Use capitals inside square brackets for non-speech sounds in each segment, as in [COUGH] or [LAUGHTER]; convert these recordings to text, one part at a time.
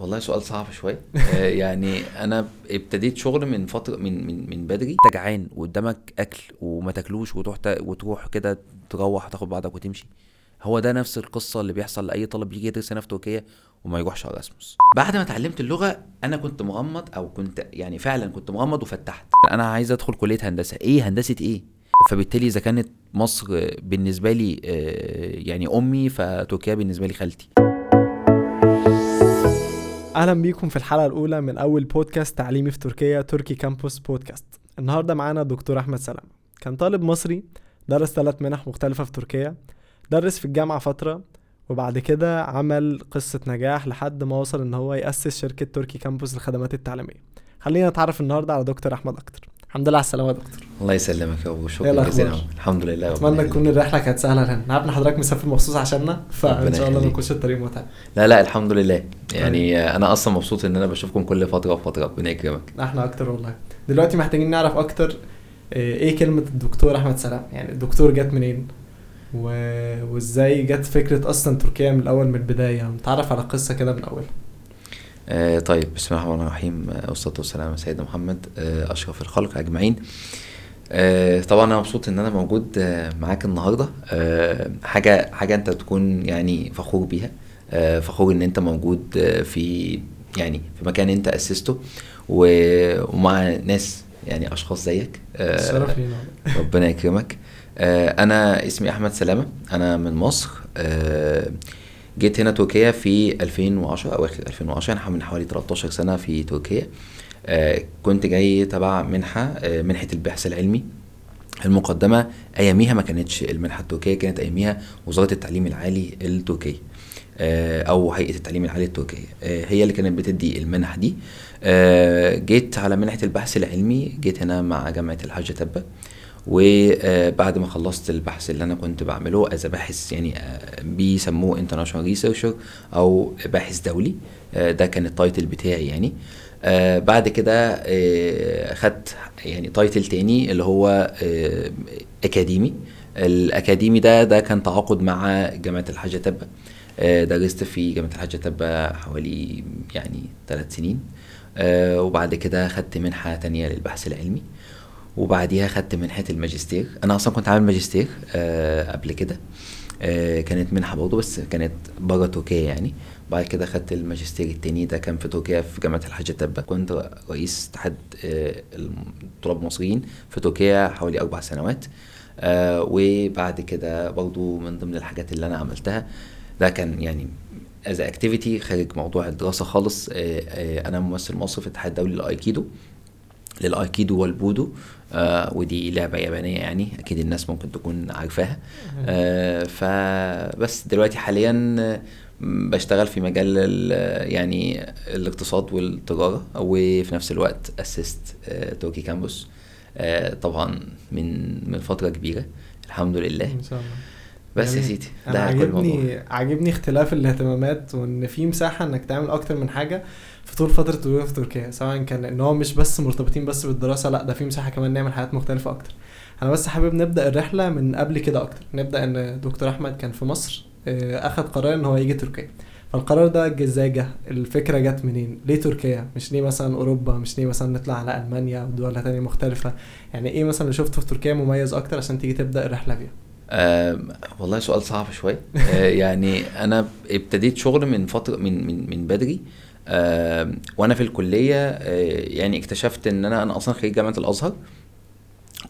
والله سؤال صعب شوية. آه، يعني أنا ابتديت شغل من فترة من من من بدري. أنت جعان وقدامك أكل وما تاكلوش وتروح وتروح كده تروح تاخد بعضك وتمشي. هو ده نفس القصة اللي بيحصل لأي طالب يجي يدرس هنا في تركيا وما يروحش على راسموس. بعد ما اتعلمت اللغة أنا كنت مغمض أو كنت يعني فعلا كنت مغمض وفتحت. أنا عايز أدخل كلية هندسة. إيه؟ هندسة إيه؟ فبالتالي إذا كانت مصر بالنسبة لي آه، يعني أمي فتركيا بالنسبة لي خالتي. أهلا بيكم في الحلقة الأولى من أول بودكاست تعليمي في تركيا تركي كامبوس بودكاست. النهارده معانا الدكتور أحمد سلام. كان طالب مصري درس ثلاث منح مختلفة في تركيا درس في الجامعة فترة وبعد كده عمل قصة نجاح لحد ما وصل إن هو يأسس شركة تركي كامبوس للخدمات التعليمية. خلينا نتعرف النهارده على دكتور أحمد أكتر. الحمد لله على السلامه يا دكتور الله يسلمك يا أبو شكرا؟ جزيلا. الحمد لله أتمنى. تكون الرحلة كانت سهلة لنا. عارف إن حضرتك مسافر مخصوص عشاننا فإن شاء الله ما. يكونش الطريق متعب. لا لا الحمد لله. يعني أنا أصلا مبسوط إن أنا بشوفكم كل فترة وفترة. ربنا يكرمك. إحنا أكتر والله. دلوقتي محتاجين نعرف أكتر آه، إيه كلمة الدكتور أحمد سلام؟ يعني الدكتور جت منين؟ و... وإزاي جت فكرة أصلا تركيا من الأول من البداية؟ نتعرف على قصة كده من اول آه طيب بسم الله الرحمن الرحيم. آه، والصلاة والسلام على سيدنا محمد آه أشرف الخلق أجمعين. آه طبعا أنا مبسوط إن أنا موجود آه معاك النهارده. آه حاجة حاجة أنت تكون يعني فخور بيها. فخور إن أنت موجود في يعني في مكان أنت أسسته. و- ومع ناس يعني أشخاص زيك. ربنا يكرمك. أنا اسمي أحمد سلامة. أنا من مصر. جيت هنا تركيا في 2010 أواخر 2010 أنا من حوالي 13 سنة في تركيا. آه، كنت جاي تبع منحة آه، منحة البحث العلمي المقدمة. أياميها ما كانتش المنحة التركية كانت أياميها وزارة التعليم العالي التركيه آه، أو هيئة التعليم العالي التركية. آه، هي اللي كانت بتدي المنح دي. آه، جيت على منحة البحث العلمي جيت هنا مع جامعة الحاج تبة. وبعد ما خلصت البحث اللي أنا كنت بعمله as باحث يعني آه، بيسموه international researcher أو باحث دولي. آه، ده كان ال title بتاعي يعني. آه، بعد كده خدت يعني title تاني اللي هو academic الاكاديمي ده ده كان تعاقد مع جامعة الحاج تبة. درست في جامعة الحاج تبة حوالي يعني ثلاث سنين. وبعد كده خدت منحة تانية للبحث العلمي. وبعديها خدت منحة الماجستير. أنا أصلا كنت عامل ماجستير آه قبل كده. آه كانت منحة برضه بس كانت بره تركيا يعني. بعد كده خدت الماجستير التاني ده كان في تركيا في جامعة الحاج تبة كنت رئيس اتحاد آه الطلاب المصريين في تركيا حوالي أربع سنوات. آه وبعد كده برضه من ضمن الحاجات اللي أنا عملتها ده كان يعني as activity خارج موضوع الدراسة خالص. آه آه أنا ممثل مصر في الاتحاد الدولي للأيكيدو للأيكيدو والبودو آه ودي لعبة يابانية يعني أكيد الناس ممكن تكون عارفاها. آه فبس دلوقتي حاليا آه، بشتغل في مجال ال- يعني الاقتصاد والتجارة وفي نفس الوقت اسست آه توكي كامبوس. آه طبعا من من فترة كبيرة. الحمد لله. إن شاء الله. بس يا جميل. سيدي ده عاجبني عاجبني اختلاف الاهتمامات وإن في مساحة إنك تعمل أكتر من حاجة. في طول فترة وجودك في تركيا سواء كان إن هو مش بس مرتبطين بس بالدراسة لأ ده في مساحة كمان نعمل حاجات مختلفة أكتر. أنا بس حابب نبدأ الرحلة من قبل كده أكتر. نبدأ إن دكتور أحمد كان في مصر آه، اخذ قرار إن هو يجي تركيا. فالقرار ده إزاي؟ جه الفكرة جت منين؟ ليه تركيا؟ مش ليه مثلا أوروبا؟ مش ليه مثلا نطلع على ألمانيا أو دول تانية مختلفة؟ يعني إيه مثلا اللي شفته في تركيا مميز أكتر عشان تيجي تبدأ الرحلة فيها آه والله سؤال صعب شوية. آه يعني أنا ابتديت شغل من فترة من من من بدري. وأنا في الكلية آه يعني اكتشفت إن أنا أنا أصلا خريج جامعة الأزهر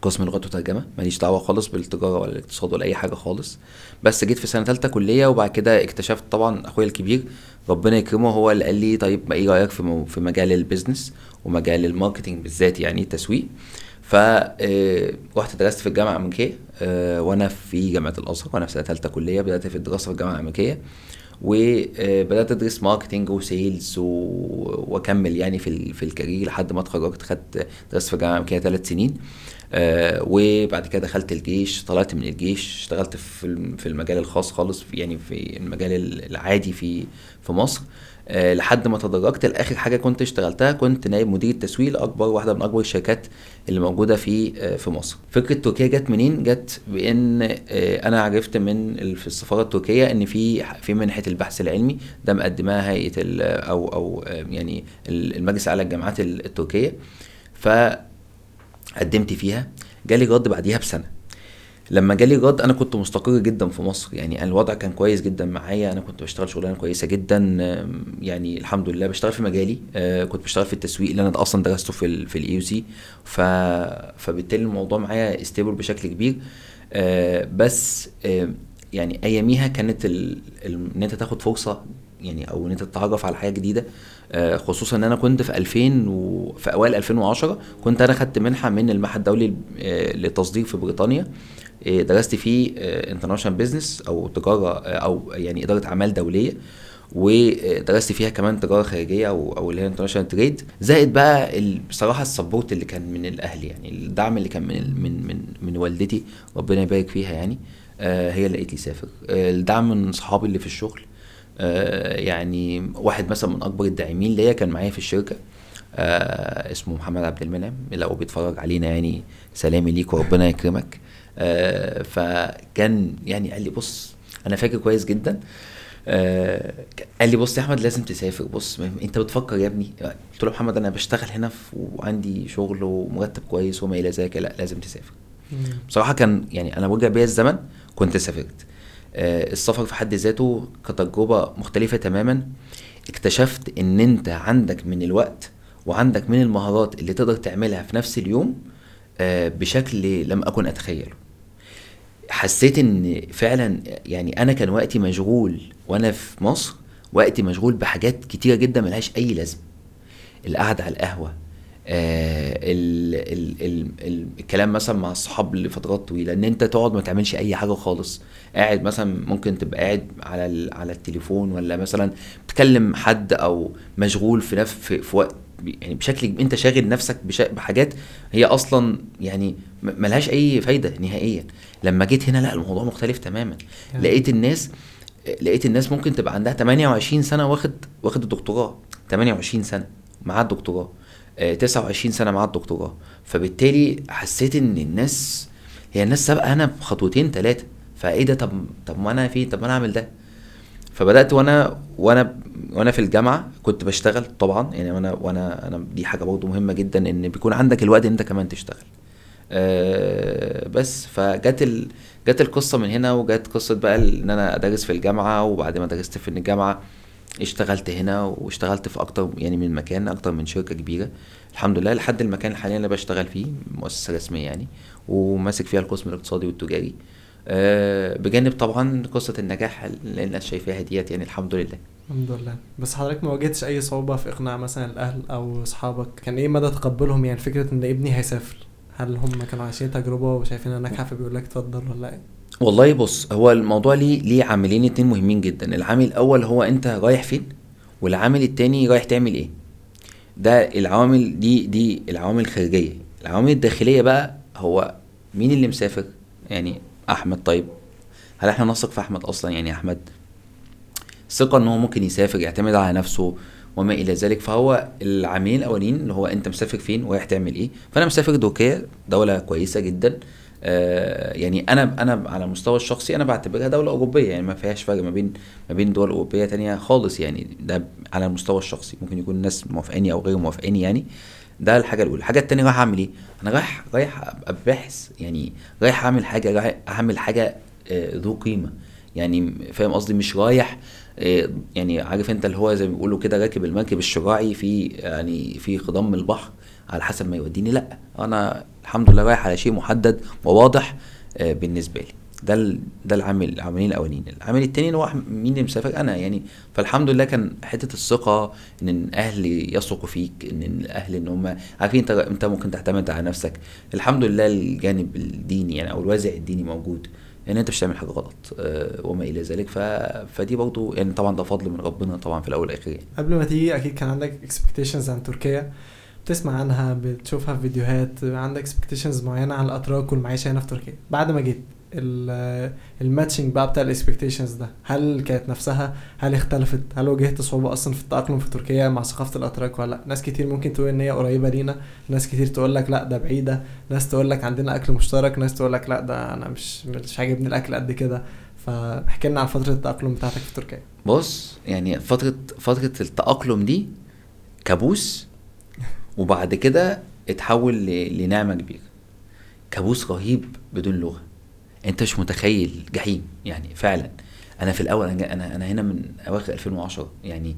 قسم لغات وترجمة ماليش دعوة خالص بالتجارة ولا الاقتصاد ولا أي حاجة خالص. بس جيت في سنة ثالثه كلية وبعد كده اكتشفت طبعا أخويا الكبير ربنا يكرمه هو اللي قال لي طيب ما إيه رأيك في في مجال ال business ومجال ال marketing بالذات يعني التسويق؟ ف آه، رحت درست في الجامعة الأمريكية آه، وأنا في جامعة الأزهر وأنا في سنة ثالثه كلية بدأت في الدراسة في الجامعة الأمريكية. وبدأت أدرس marketing و sales وأكمل يعني في في ال career لحد ما اتخرجت. خدت درست في الجامعة الامريكيه ثلاث سنين. آه، وبعد كده دخلت الجيش. طلعت من الجيش. اشتغلت في في المجال الخاص خالص في يعني في المجال ال- العادي في في مصر. آه، لحد ما تدرجت لآخر حاجة كنت اشتغلتها كنت نائب مدير التسويق لأكبر واحدة من أكبر الشركات اللي موجودة في آه، في مصر. فكرة تركيا جت منين؟ جت بإن آه، أنا عرفت من في السفارة التركية إن في في منحة البحث العلمي ده مقدماها هيئة أو أو يعني ال- المجلس الأعلى للجامعات ال- التركية. فقدمت فيها جالي رد بعديها بسنة. لما جالي رد أنا كنت مستقر جدا في مصر. يعني الوضع كان كويس جدا معايا. أنا كنت بشتغل شغلانة كويسة جدا يعني الحمد لله بشتغل في مجالي. آه، كنت بشتغل في التسويق اللي أنا أصلا درسته في ال في ال AUC ف فبالتالي الموضوع معايا stable بشكل كبير. آه، بس يعني أياميها كانت ال... إن أنت تاخد فرصة يعني أو إن أنت تتعرف على حاجة جديدة. آه، خصوصا إن أنا كنت في 2000 و... في أوائل 2010 كنت أنا خدت منحة من المعهد الدولي للتصدير في بريطانيا. درست فيه international business أو تجارة آه، أو يعني إدارة أعمال دولية ودرست فيها كمان تجارة خارجية أو أو اللي هي international trade زائد بقى بصراحة ال support اللي كان من الأهل يعني الدعم اللي كان من من من من والدتي ربنا يبارك فيها يعني آه، هي اللي قالت لي سافر. آه، الدعم من صحابي اللي في الشغل آه، يعني واحد مثلا من أكبر الداعمين ليا كان معايا في الشركة آه اسمه محمد عبد المنعم لو بيتفرج علينا يعني سلامي ليك وربنا يكرمك. آه فكان يعني قال لي بص أنا فاكر كويس جدا. آه قال لي بص يا أحمد لازم تسافر بص أنت بتفكر يا ابني. قلت له محمد أنا بشتغل هنا وعندي شغل ومرتب كويس وما إلى ذلك لا لازم تسافر. بصراحة كان يعني أنا رجع بيا الزمن كنت سافرت. آه، السفر في حد ذاته كتجربة مختلفة تماما. اكتشفت إن أنت عندك من الوقت وعندك من المهارات اللي تقدر تعملها في نفس اليوم آه، بشكل لم أكن أتخيله. حسيت إن فعلا يعني أنا كان وقتي مشغول وأنا في مصر وقتي مشغول بحاجات كتيرة جدا ملهاش أي لازمة. القعدة على القهوة آه ال ال ال ال الكلام مثلا مع الصحاب لفترات طويلة إن أنت تقعد ما تعملش أي حاجة خالص. قاعد مثلا ممكن تبقى قاعد على على التليفون ولا مثلا بتكلم حد أو مشغول في نف في, في وقت يعني بشكل انت شاغل نفسك بحاجات هي أصلا يعني ملهاش أي فايدة نهائيا. لما جيت هنا لا الموضوع مختلف تماما. يعني- لقيت الناس لقيت الناس ممكن تبقى عندها 28 سنة واخد واخد الدكتوراه. 28 سنة معاه الدكتوراه. آه، 29 سنة معاه الدكتوراه. فبالتالي حسيت إن الناس هي الناس سابقة أنا بخطوتين ثلاثة فإيه ده؟ طب طب ما أنا فين طب ما أنا أعمل ده. فبدأت وأنا وأنا وأنا في الجامعة كنت بشتغل طبعا يعني وأنا وأنا أنا دي حاجة برضه مهمة جدا إن بيكون عندك الوقت إن أنت كمان تشتغل. آه بس فجت ال... جت القصة من هنا وجت قصة بقى إن أنا أدرس في الجامعة وبعد ما درست في الجامعة اشتغلت هنا واشتغلت في أكتر يعني من مكان أكتر من شركة كبيرة. الحمد لله لحد المكان الحالي اللي بشتغل فيه مؤسسة رسمية يعني وماسك فيها القسم الاقتصادي والتجاري. آه بجانب طبعا قصة النجاح اللي الناس شايفاها ديت يعني الحمد لله. الحمد لله. بس حضرتك ما واجهتش أي صعوبة في إقناع مثلا الأهل أو أصحابك؟ كان إيه مدى تقبلهم؟ يعني فكرة إن ابني هيسافر هل هم كانوا عايشين تجربة وشايفينها ناجحة فبيقول لك اتفضل ولا إيه؟ والله بص هو الموضوع ليه ليه عاملين اتنين مهمين جدا. العامل الأول هو أنت رايح فين؟ والعامل التاني رايح تعمل إيه؟ ده العوامل دي دي العوامل الخارجية. العوامل الداخلية بقى هو مين اللي مسافر؟ يعني أحمد طيب هل إحنا نثق في أحمد أصلا؟ يعني أحمد ثقة إن هو ممكن يسافر يعتمد على نفسه وما إلى ذلك فهو العاملين الأولين اللي هو أنت مسافر فين ورايح تعمل إيه؟ فأنا مسافر تركيا دولة كويسة جدا. آه يعني أنا أنا على المستوى الشخصي أنا بعتبرها دولة أوروبية يعني ما فيهاش فرق ما بين ما بين دول أوروبية تانية خالص يعني ده على المستوى الشخصي. ممكن يكون الناس موافقاني أو غير موافقاني يعني. ده الحاجة الأولى. الحاجة التانية رايح اعمل إيه؟ أنا رايح رايح ابقى باحث يعني رايح أعمل حاجة رايح أعمل حاجة آه، ذو قيمة. يعني فاهم قصدي؟ مش رايح آه، يعني عارف أنت اللي هو زي ما بيقولوا كده راكب المركب الشراعي في يعني في خضم البحر على حسب ما يوديني. لأ أنا الحمد لله رايح على شيء محدد وواضح آه، بالنسبة لي. ده ده العامل العاملين الأولين. العامل التاني اللي هو مين اللي مسافر؟ أنا يعني فالحمد لله كان حتة الثقة إن الأهل يثقوا فيك إن الأهل إن هم عارفين أنت أنت ممكن تعتمد على نفسك. الحمد لله الجانب الديني يعني أو الوازع الديني موجود. ان أنت مش تعمل حاجة غلط آه، وما إلى ذلك. ف... فدي برضو يعني طبعا ده فضل من ربنا طبعا في الأول والاخير يعني. قبل ما تيجي أكيد كان عندك expectations عن تركيا. بتسمع عنها بتشوفها في فيديوهات عندك expectations معينة عن الأتراك والمعيشة هنا في تركيا. بعد ما جيت ال matching بقى بتاع ال expectations ده. هل كانت نفسها؟ هل اختلفت؟ هل واجهت صعوبة أصلا في التأقلم في تركيا مع ثقافة الأتراك ولا لأ؟ ناس كتير ممكن تقول إن هي قريبة لينا. ناس كتير تقول لك لأ ده بعيدة. ناس تقول لك عندنا أكل مشترك. ناس تقول لك لأ ده أنا مش مش عاجبني الأكل قد كده. فاحكي لنا عن فترة التأقلم بتاعتك في تركيا. بص يعني فترة فترة التأقلم دي كابوس وبعد كده اتحول لنعمة كبيرة. كابوس رهيب بدون لغة. أنت مش متخيل جحيم يعني فعلا. أنا في الأول أنا أنا هنا من أواخر 2010 يعني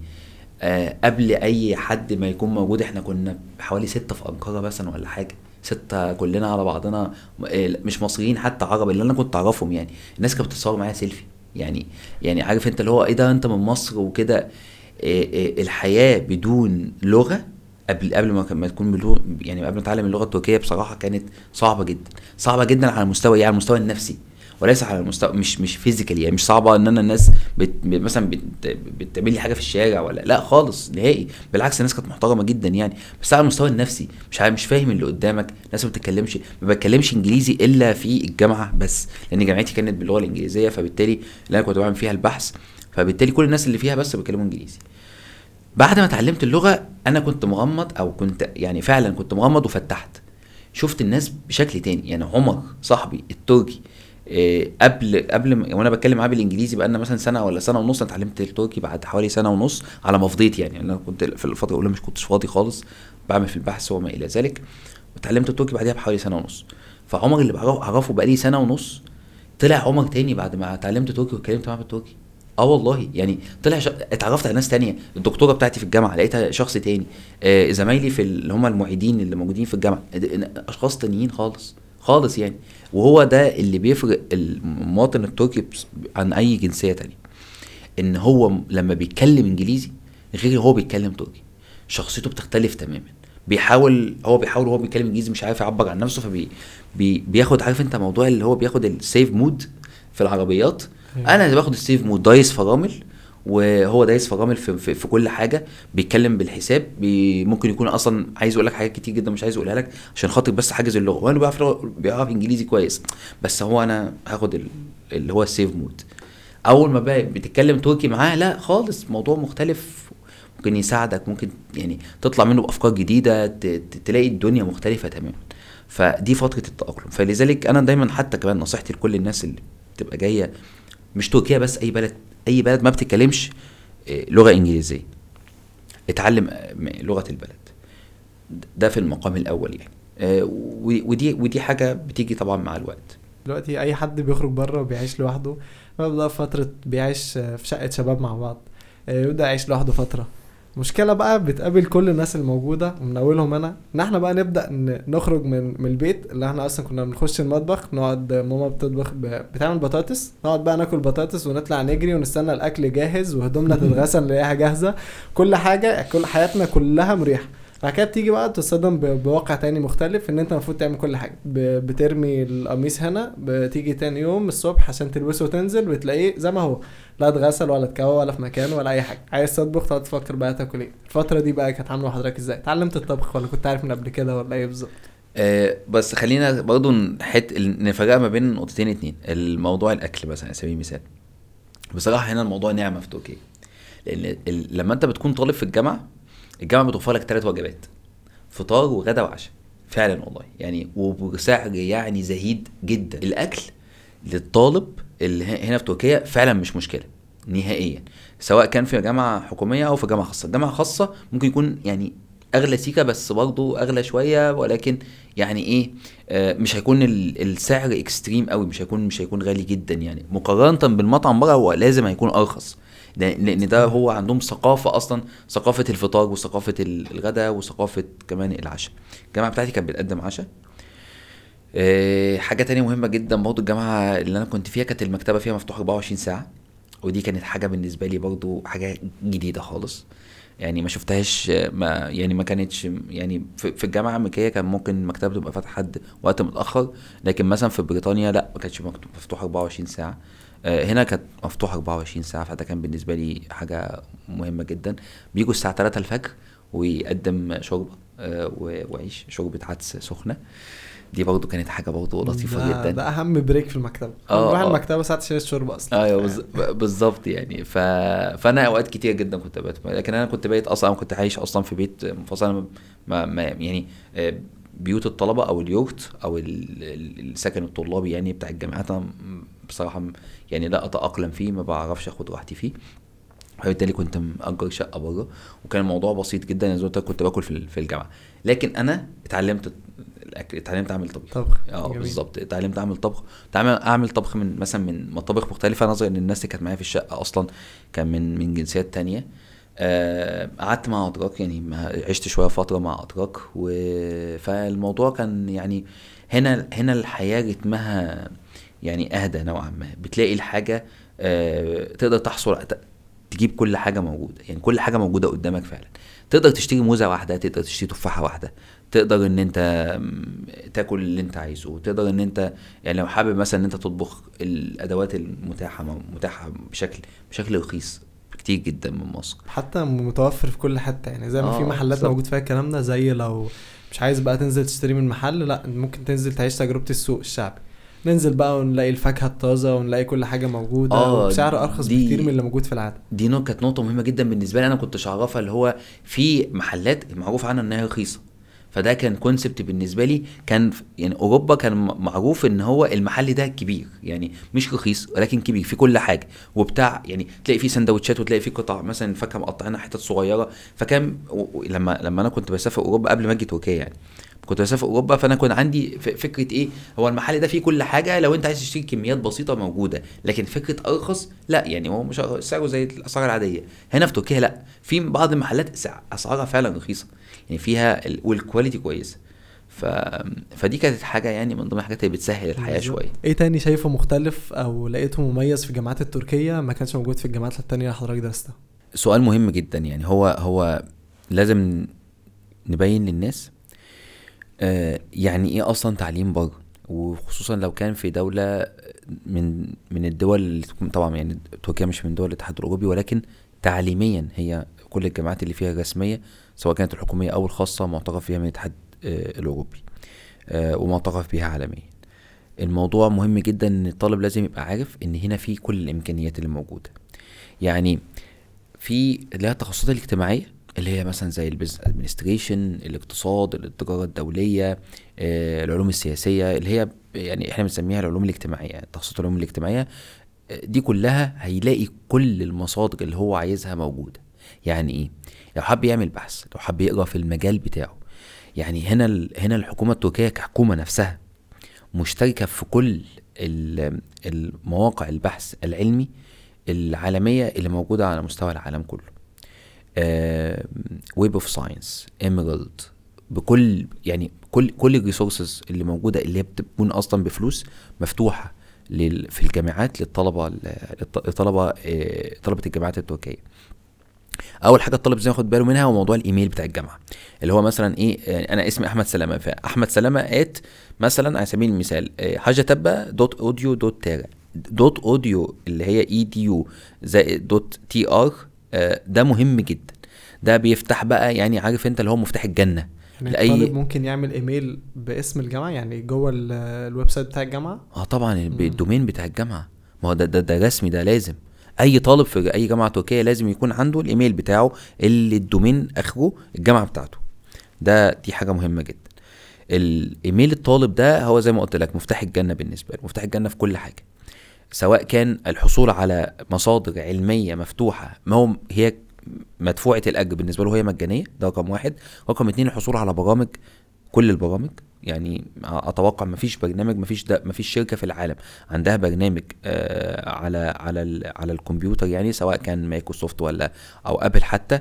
آه قبل أي حد ما يكون موجود إحنا كنا حوالي ستة في أنقرة مثلا ولا حاجة. ستة كلنا على بعضنا آه، مش مصريين حتى عرب اللي أنا كنت أعرفهم يعني. الناس كانت بتتصور معايا سيلفي يعني يعني عارف أنت اللي هو إيه ده أنت من مصر وكده. آه، آه، الحياة بدون لغة قبل قبل ما ما تكون بلغة يعني قبل ما اتعلم اللغة التركية بصراحة كانت صعبة جدا. صعبة جدا على المستوى إيه على المستوى النفسي. وليس على المستوى مش مش فيزيكالي يعني مش صعبة إن أنا الناس بت مثلا بت بتعمل لي حاجة في الشارع ولا لا خالص نهائي. بالعكس الناس كانت محترمة جدا يعني. بس على المستوى النفسي مش مش فاهم اللي قدامك. ناس ما بتتكلمش ما بتكلمش إنجليزي إلا في الجامعة بس لأن جامعتي كانت باللغة الإنجليزية فبالتالي اللي أنا كنت بعمل فيها البحث فبالتالي كل الناس اللي فيها بس بيتكلموا إنجليزي. بعد ما اتعلمت اللغة أنا كنت مغمض أو كنت يعني فعلا كنت مغمض وفتحت. شفت الناس بشكل تاني. يعني عمر صاحبي التركي إيه قبل قبل ما وأنا بتكلم معاه بالإنجليزي بقى لنا مثلا سنة ولا سنة ونص أنا اتعلمت التركي بعد حوالي سنة ونص على ما فضيت يعني أنا كنت في الفترة الأولى مش كنتش فاضي خالص بعمل في البحث وما إلى ذلك. واتعلمت التركي بعدها بحوالي سنة ونص. فعمر اللي بعرفه بقى لي سنة ونص طلع عمر تاني بعد ما اتعلمت تركي واتكلمت معاه بالتركي. آه والله. يعني طلع ش... اتعرفت على ناس تانية. الدكتورة بتاعتي في الجامعة لقيتها شخص تاني. آه زمايلي في اللي هم المعيدين اللي موجودين في الجامعة. أشخاص تانيين خالص. خالص يعني. وهو ده اللي بيفرق المواطن التركي عن أي جنسية تانية. إن هو لما بيتكلم إنجليزي غير هو بيتكلم تركي. شخصيته بتختلف تماما. بيحاول هو بيحاول هو بيتكلم إنجليزي مش عارف يعبر عن نفسه فبي بي بياخد عارف أنت موضوع اللي هو بياخد ال safe mode في العربيات. أنا اللي باخد ال safe mode دايس فرامل وهو دايس فرامل في, في, في كل حاجة بيتكلم بالحساب بي ممكن يكون أصلا عايز يقول لك حاجات كتير جدا مش عايز يقولها لك عشان خاطر بس حاجز اللغة. وأنا بيعرف بيعرف إنجليزي كويس. بس هو أنا هاخد اللي هو ال safe mode. أول ما بقى بتتكلم تركي معاه لا خالص موضوع مختلف. ممكن يساعدك ممكن يعني تطلع منه بأفكار جديدة تلاقي الدنيا مختلفة تماما. فدي فترة التأقلم. فلذلك أنا دايما حتى كمان نصيحتي لكل الناس اللي بتبقى جاية مش تركيا بس أي بلد أي بلد ما بتتكلمش آه، لغة إنجليزية. اتعلم آه، لغة البلد. ده في المقام الأول يعني. آه، ودي ودي حاجة بتيجي طبعا مع الوقت. دلوقتي أي حد بيخرج بره وبيعيش لوحده بيبدا فترة بيعيش في شقة شباب مع بعض. يبدأ يعيش لوحده فترة. مشكلة بقى بتقابل كل الناس الموجودة ومن أولهم أنا إن إحنا بقى نبدأ نخرج من من البيت اللي إحنا أصلا كنا بنخش المطبخ نقعد ماما بتطبخ بتعمل بطاطس نقعد بقى ناكل بطاطس ونطلع نجري ونستنى الأكل جاهز وهدومنا تتغسل نلاقيها جاهزة. كل حاجة كل حياتنا كلها مريحة. بعد كده بتيجي بقى تصدم بواقع تاني مختلف إن أنت المفروض تعمل كل حاجة. بترمي القميص هنا بتيجي تاني يوم الصبح عشان تلبسه وتنزل بتلاقيه زي ما هو. لا اتغسل ولا اتكوى ولا في مكانه ولا أي حاجة. عايز تطبخ تقعد تفكر بقى تاكل إيه. الفترة دي بقى كانت عاملة حضرتك إزاي؟ اتعلمت الطبخ ولا كنت عارف من قبل كده ولا إيه بالظبط؟ آه بس خلينا برضو نحت نفرق ما بين نقطتين اتنين. الموضوع الأكل مثلا على سبيل المثال. بصراحة هنا الموضوع نعمة في تركيا لأن لما أنت بتكون طالب في الجامعة الجامعة بتوفر لك ثلاث وجبات فطار وغدا وعشاء فعلا والله. يعني وبسعر يعني زهيد جدا. الأكل للطالب اللي هنا في تركيا فعلا مش مشكلة نهائيا. سواء كان في جامعة حكومية أو في جامعة خاصة. جامعة خاصة ممكن يكون يعني أغلى سيكا بس برضه أغلى شوية ولكن يعني إيه آه مش هيكون السعر اكستريم قوي مش هيكون مش هيكون غالي جدا يعني. مقارنة بالمطعم بره هو لازم هيكون أرخص. لأن ده هو عندهم ثقافة أصلا ثقافة الفطار وثقافة الغداء وثقافة كمان العشاء. الجامعة بتاعتي كانت بتقدم عشاء. آه، حاجة تانية مهمة جدا برضو الجامعة اللي أنا كنت فيها كانت المكتبة فيها مفتوحة 24 ساعة ودي كانت حاجة بالنسبة لي برضو حاجة جديدة خالص. يعني ما شفتهاش ما يعني ما كانتش يعني في الجامعة الأمريكية كان ممكن المكتبة تبقى فاتحة حد وقت متأخر لكن مثلا في بريطانيا لا ما كانتش مفتوحة 24 ساعة. هنا كانت مفتوحة 24 ساعة فده كان بالنسبة لي حاجة مهمة جدا. بيجوا الساعة 3 الفجر ويقدم شوربة آه، وعيش شوربة عدس سخنة. دي برضو كانت حاجة برضو لطيفة ده, جدا. ده أهم break في المكتبة. آه، بروح آه. المكتبة ساعه عشان الشوربة أصلا. أيوه بالظبط يعني. ف... فأنا أوقات كتير جدا كنت بات لكن أنا كنت بايت أصلا كنت عايش أصلا في بيت منفصل ما... ما يعني آه، بيوت الطلبة أو ال yurt أو ال- ال- السكن الطلابي يعني بتاع الجامعات. بصراحة يعني لا أتأقلم فيه ما بعرفش آخد راحتي فيه. فبالتالي كنت مأجر شقة بره وكان الموضوع بسيط جدا يعني زي ما كنت باكل في ال- في الجامعة. لكن أنا اتعلمت الأكل اتعلمت أعمل طبيخ طبخ. آه. بالظبط. اتعلمت أعمل طبخ. اتعلمت أعمل طبخ من مثلا من مطابخ مختلفة. نظرا إن الناس اللي كانت معايا في الشقة أصلا كان من من جنسيات تانية. آه، قعدت مع اتراك يعني عشت شوية فترة مع اتراك و... فالموضوع كان يعني هنا هنا الحياة رتمها يعني أهدى نوعا ما. بتلاقي الحاجة آه، تقدر تحصل تجيب كل حاجة موجودة. يعني كل حاجة موجودة قدامك فعلا. تقدر تشتري موزة واحدة تقدر تشتري تفاحة واحدة. تقدر إن أنت تاكل اللي أنت عايزه. تقدر إن أنت يعني لو حابب مثلا إن أنت تطبخ الأدوات المتاحة متاحة بشكل بشكل رخيص كتير جدا من مصر. حتى متوفر في كل حتة. يعني زي ما في آه، محلات بالظبط. موجود فيها الكلام ده زي لو مش عايز بقى تنزل تشتري من محل لا ممكن تنزل تعيش تجربة السوق الشعبي. ننزل بقى ونلاقي الفاكهة الطازة ونلاقي كل حاجة موجودة آه، وبسعر أرخص بكتير من اللي موجود في العاده دي كانت نقطة مهمة جدا بالنسبة لي. أنا كنتش أعرفها اللي هو في محلات معروف عنها إنها رخيصة. فده كان كونسبت بالنسبة لي. كان يعني أوروبا كان معروف إن هو المحل ده كبير. يعني مش رخيص ولكن كبير في كل حاجة. وبتاع يعني تلاقي فيه سندوتشات وتلاقي فيه قطع. مثلا فاكهة مقطعينها حتت صغيرة. فكان لما لما أنا كنت بسافر أوروبا قبل ما أجي تركيا يعني. كنت بسافر أوروبا فأنا كان عندي فكرة إيه؟ هو المحل ده فيه كل حاجة لو أنت عايز تشتري كميات بسيطة موجودة لكن فكرة أرخص لأ يعني هو مش سعره زي الأسعار العادية. هنا في تركيا لأ في بعض المحلات سع- أسعارها فعلا رخيصة يعني فيها ال- والكواليتي كويسه ف... فدي كانت حاجة يعني من ضمن الحاجات اللي بتسهل الحياة. شوية. إيه تاني شايفه مختلف أو لقيته مميز في الجامعات التركية ما كانش موجود في الجامعات التانية اللي حضرتك درستها؟ سؤال مهم جدا يعني هو هو لازم نبين للناس يعني إيه أصلا تعليم بره؟ وخصوصا لو كان في دولة من من الدول اللي طبعا يعني تركيا مش من دول الاتحاد الأوروبي ولكن تعليميا هي كل الجامعات اللي فيها رسمية سواء كانت الحكومية أو الخاصة معترف فيها من الاتحاد آه، الأوروبي آه، ومعترف بيها عالميا. الموضوع مهم جدا إن الطالب لازم يبقى عارف إن هنا في كل الإمكانيات اللي موجودة. يعني في اللي هي التخصصات الاجتماعيه اللي هي مثلا زي ال business administration الاقتصاد التجارة الدولية آه، العلوم السياسية اللي هي يعني إحنا بنسميها العلوم الاجتماعية تخصصات العلوم الاجتماعية آه، دي كلها هيلاقي كل المصادر اللي هو عايزها موجودة. يعني إيه؟ لو حب يعمل بحث لو حب يقرأ في المجال بتاعه يعني هنا هنا الحكومة التركية كحكومة نفسها مشتركة في كل ال- المواقع البحث العلمي العالمية اللي موجودة على مستوى العالم كله. Web of Science Emerald بكل يعني كل كل ال resources اللي موجودة اللي هي بتكون أصلا بفلوس مفتوحة لل في الجامعات للطلبة للط- للطلبة آه، طلبة الجامعات التركية. أول حاجة الطالب لازم ياخد باله منها هو موضوع الإيميل بتاع الجامعة اللي هو مثلا إيه آه، أنا اسمي أحمد سلامة فاحمد سلامة at مثلا على سبيل المثال آه، حاجة تبا dot edu dot tr dot edu اللي هي edu زائد dot tr ده مهم جدا. ده بيفتح بقى يعني عارف انت اللي هو مفتاح الجنة. يعني لأي- الطالب ممكن يعمل إيميل باسم الجامعة يعني جوه ال- ال website بتاع الجامعة؟ آه طبعا بال domain بتاع الجامعة. ما هو ده ده, ده رسمي ده لازم. أي طالب في أي جامعة تركية لازم يكون عنده الإيميل بتاعه اللي ال domain آخره الجامعة بتاعته. ده دي حاجة مهمة جدا. الايميل الطالب ده هو زي ما قلت لك مفتاح الجنة بالنسبة له مفتاح الجنة في كل حاجة. سواء كان الحصول على مصادر علمية مفتوحة ما هو هي مدفوعة الأجر بالنسبة له هي مجانية ده رقم واحد. رقم اتنين الحصول على برامج كل البرامج. يعني أتوقع مفيش برنامج مفيش ده مفيش شركة في العالم عندها برنامج آه على على على الكمبيوتر يعني سواء كان مايكروسوفت ولا أو Apple حتى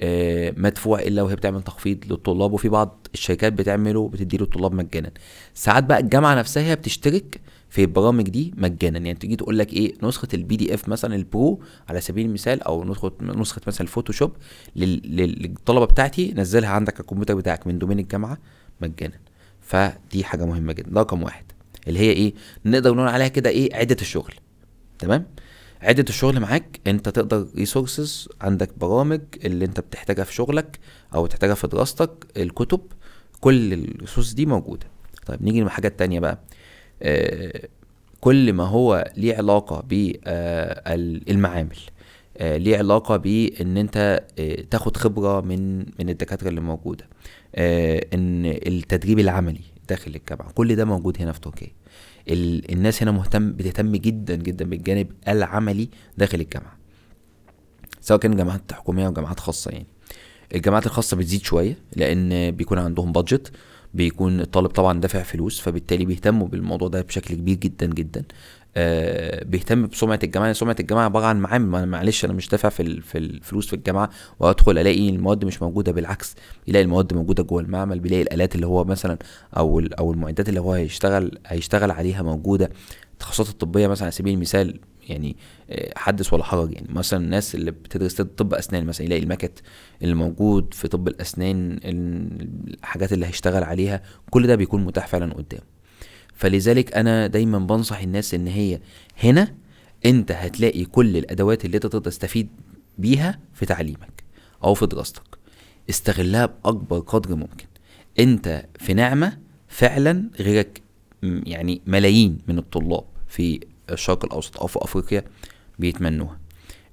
آه مدفوع إلا وهي بتعمل تخفيض للطلاب وفي بعض الشركات بتعمله بتدي للطلاب مجانا. ساعات بقى الجامعة نفسها بتشترك في البرامج دي مجانا. يعني تيجي تقول لك إيه نسخة ال PDF مثلا ال Pro على سبيل المثال أو نسخة نسخة مثلا ال Photoshop لل- لل- للطلبة بتاعتي نزلها عندك على الكمبيوتر بتاعك من domain الجامعة مجانا. فدي حاجة مهمة جدا. ده رقم واحد. اللي هي إيه نقدر نقول عليها كده إيه عدة الشغل. تمام؟ عدة الشغل معاك أنت تقدر resources عندك برامج اللي أنت بتحتاجها في شغلك أو بتحتاجها في دراستك الكتب كل ال resources دي موجودة. طيب نيجي لحاجات تانية بقى. كل ما هو ليه علاقة بالمعامل آه ليه علاقة بان أنت آه تاخد خبرة من من الدكاترة اللي موجودة آه إن التدريب العملي داخل الجامعة كل ده موجود هنا في تركيا. ال- الناس هنا مهتم بتهتم جدا جدا بالجانب العملي داخل الجامعة سواء كان جامعات حكومية أو جامعات خاصة يعني. الجامعات الخاصة بتزيد شوية لأن بيكون عندهم بادجت بيكون الطالب طبعا دافع فلوس فبالتالي بيهتموا بالموضوع ده بشكل كبير جدا جدا. آه بيهتم بسمعة الجامعة سمعة الجامعة عبارة عن معامل. معلش أنا مش دافع في في الفلوس في الجامعة وأدخل ألاقي المواد مش موجودة بالعكس بيلاقي المواد موجودة جوه المعمل بيلاقي الآلات اللي هو مثلا أو أو المعدات اللي هو هيشتغل هيشتغل عليها موجودة. التخصصات الطبية مثلا على سبيل المثال يعني آه، حدث ولا حرج. يعني مثلا الناس اللي بتدرس طب أسنان مثلا يلاقي الماكت اللي موجود في طب الأسنان الحاجات اللي هيشتغل عليها كل ده بيكون متاح فعلا قدامه فلذلك أنا دايما بنصح الناس إن هي هنا أنت هتلاقي كل الأدوات اللي أنت تقدر تستفيد بيها في تعليمك أو في دراستك. استغلها بأكبر قدر ممكن. أنت في نعمة فعلا غيرك يعني ملايين من الطلاب في الشرق الأوسط أو في أفريقيا بيتمنوها.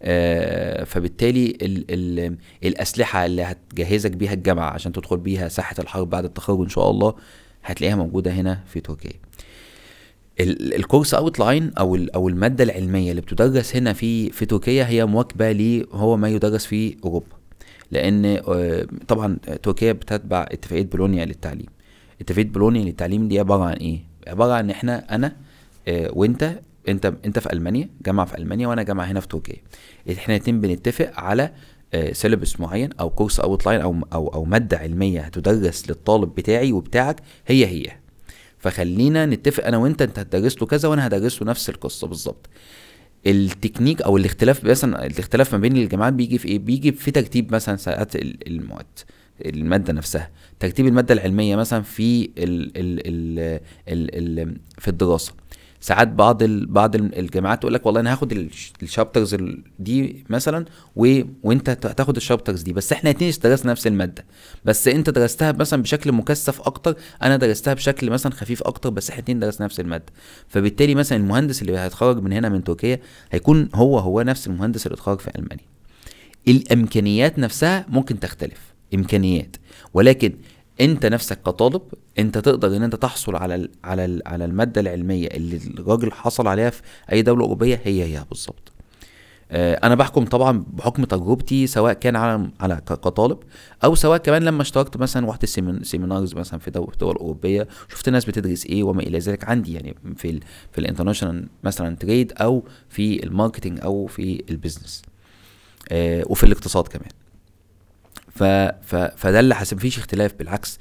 آه، فبالتالي ال ال الأسلحة اللي هتجهزك بيها الجامعة عشان تدخل بيها ساحة الحرب بعد التخرج إن شاء الله هتلاقيها موجودة هنا في تركيا. ال- ال course outline أو أو المادة العلمية اللي بتدرس هنا في في تركيا هي مواكبة ل هو ما يدرس في أوروبا. لأن آه، طبعا تركيا بتتبع اتفاقية بولونيا للتعليم. اتفاقية بولونيا للتعليم دي عبارة عن إيه؟ عبارة عن إحنا أنا آه، وإنت انت انت في ألمانيا جامعة في ألمانيا وأنا جامعة هنا في تركيا. إحنا الاتنين بنتفق على syllabus معين أو course outline أو أو أو مادة علمية هتدرس للطالب بتاعي وبتاعك هي هي. فخلينا نتفق أنا وأنت أنت هتدرس له كذا وأنا هدرس له نفس القصة بالظبط. التكنيك أو الاختلاف مثلا الاختلاف ما بين الجامعات بيجي في إيه؟ بيجي في ترتيب مثلا ساعات ال- المواد المادة نفسها. ترتيب المادة العلمية مثلا في ال ال ال ال ال في الدراسة. ساعات بعض ال بعض ال- الجامعات تقول لك والله أنا هاخد الش- الشابترز ال- دي مثلا و... وأنت تاخد الشابترز دي بس إحنا اتنين درسنا نفس المادة بس أنت درستها مثلا بشكل مكثف أكتر أنا درستها بشكل مثلا خفيف أكتر بس إحنا اتنين درسنا نفس المادة فبالتالي مثلا المهندس اللي هيتخرج من هنا من تركيا هيكون هو هو نفس المهندس اللي اتخرج في ألمانيا. الإمكانيات نفسها ممكن تختلف إمكانيات ولكن انت نفسك كطالب انت تقدر ان انت تحصل على ال على ال على المادة العلمية اللي الراجل حصل عليها في أي دولة أوروبية هي هي بالظبط. آه، أنا بحكم طبعا بحكم تجربتي سواء كان على على كطالب أو سواء كمان لما اشتركت مثلا واحدة semin- seminars مثلا في دول, دول أوروبية شفت ناس بتدرس إيه وما إلى ذلك عندي يعني في ال في ال international مثلا trade أو في ال marketing أو في ال business آه، وفي الاقتصاد كمان. ف ف فده اللي حاسب مفيش اختلاف بالعكس.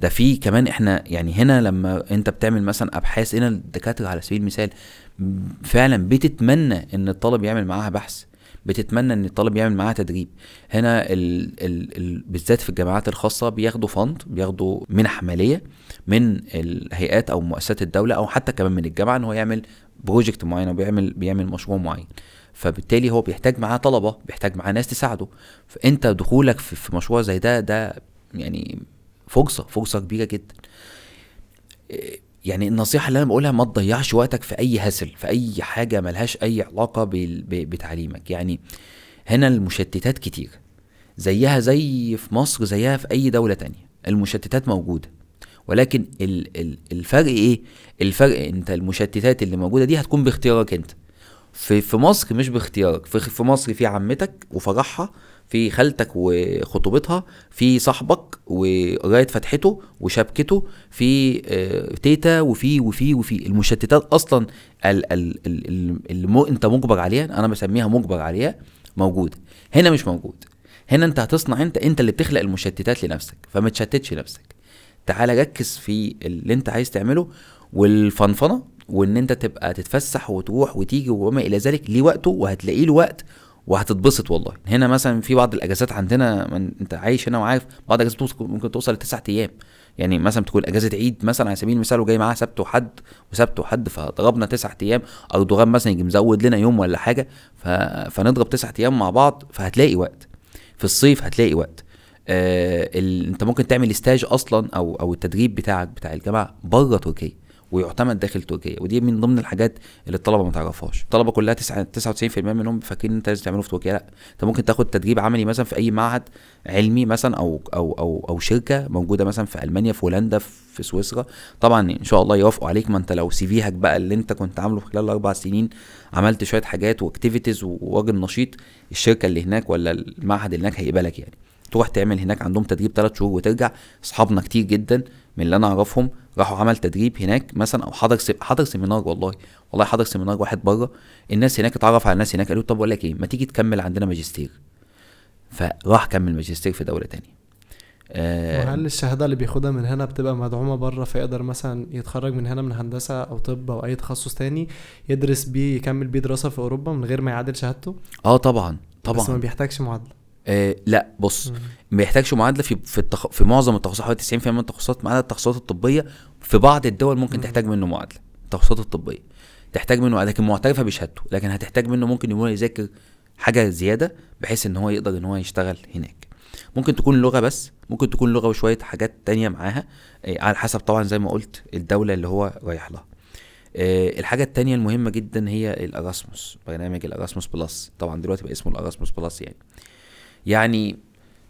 ده في كمان إحنا يعني هنا لما انت بتعمل مثلا أبحاث هنا الدكاترة على سبيل المثال فعلا بتتمنى إن الطالب يعمل معاها بحث بتتمنى إن الطالب يعمل معاها تدريب. هنا ال ال ال بالذات في الجامعات الخاصة بياخدوا fund بياخدوا منح مالية من الهيئات أو مؤسسات الدولة أو حتى كمان من الجامعة إن هو يعمل بروجكت معين أو بيعمل بيعمل مشروع معين. فبالتالي هو بيحتاج معاه طلبة بيحتاج معاه ناس تساعده. فأنت دخولك في, مشروع زي ده ده يعني فرصه فرصه كبيرة جدا. إيه، يعني النصيحة اللي أنا بقولها ما تضيعش وقتك في أي هسل في أي حاجة ملهاش أي علاقة بتعليمك. يعني هنا المشتتات كتير. زيها زي في مصر زيها في أي دولة تانية. المشتتات موجودة. ولكن ال- ال- الفرق إيه؟ الفرق أنت المشتتات اللي موجودة دي هتكون باختيارك أنت. في في مصر مش باختيارك. في في مصر في عمتك وفرحها في خالتك وخطوبتها في صاحبك وقرايه فتحته وشبكته في آه، تيتا وفي وفي وفي. المشتتات أصلا ال- ال- ال- ال- اللي أنت مجبر عليها أنا بسميها مجبر عليها موجوده هنا مش موجود. هنا أنت هتصنع أنت أنت اللي بتخلق المشتتات لنفسك فما تشتتش نفسك تعالى ركز في اللي أنت عايز تعمله والفنفنة وإن أنت تبقى تتفسح وتروح وتيجي وما إلى ذلك ليه وقته؟ وهتلاقي له وقت وهتتبسط والله. هنا مثلا في بعض الأجازات عندنا من أنت عايش هنا وعارف بعض الأجازات ممكن- توصل لتسعة أيام. يعني مثلا تكون أجازة عيد مثلا على سبيل المثال وجاي معاها سبت وحد وسبت وحد فضربنا تسعة أيام اردوغان مثلا يجي مزود لنا يوم ولا حاجة ف... فنضرب تسعة أيام مع بعض فهتلاقي وقت. في الصيف هتلاقي وقت. آه ال... أنت ممكن تعمل استاج أصلا أو أو التدريب بتاعك بتاع الجامعة بره تركيا. ويعتمد داخل تركيا ودي من ضمن الحاجات اللي الطلبة ما تعرفهاش. الطلبة كلها 9 99% منهم فاكرين إن أنت لازم تعمله في تركيا لأ أنت ممكن تاخد تدريب عملي مثلا في أي معهد علمي مثلا أو أو أو أو شركة موجودة مثلا في ألمانيا في هولندا في سويسرا. طبعا إن شاء الله يوافقوا عليك. ما أنت لو CV ك بقى اللي أنت كنت عامله في خلال الاربع سنين عملت شوية حاجات و activities وراجل نشيط الشركة اللي هناك ولا المعهد اللي هناك هيقبلك يعني. تروح تعمل هناك عندهم تدريب ثلاث شهور وترجع. أصحابنا كتير جدا من اللي أنا أعرفهم راحوا عمل تدريب هناك مثلا أو حضر se... حضر seminar والله. والله حضر seminar واحد بره الناس هناك اتعرف على الناس هناك قالوا طب بقول لك إيه ما تيجي تكمل عندنا ماجستير؟ فراح كمل ماجستير في دولة تانية. آه وهل الشهادة اللي بياخدها من هنا بتبقى مدعومة بره فيقدر مثلا يتخرج من هنا من هندسة أو طب أو أي تخصص تاني يدرس بيه يكمل بيه دراسة في أوروبا من غير ما يعادل شهادته؟ آه طبعا بس ما طبعا. بيحتاجش معادلة. آه لأ بص ما يحتاجش معادلة في في, التخ... في معظم التخصصات حوالي 90% من التخصصات ما عدا التخصصات الطبية في بعض الدول ممكن مم. تحتاج منه معادلة التخصصات الطبية تحتاج منه لكن معترفة بشهادته لكن هتحتاج منه ممكن يكون يذاكر حاجة زيادة بحيث إن هو يقدر إن هو يشتغل هناك. ممكن تكون لغة بس ممكن تكون لغة وشوية حاجات تانية معاها آه، على حسب طبعا زي ما قلت الدولة اللي هو رايح لها. آه، الحاجة التانية المهمة جدا هي ال Erasmus برنامج ال Erasmus Plus طبعا دلوقتي بقى اسمه ال Erasmus Plus يعني. يعني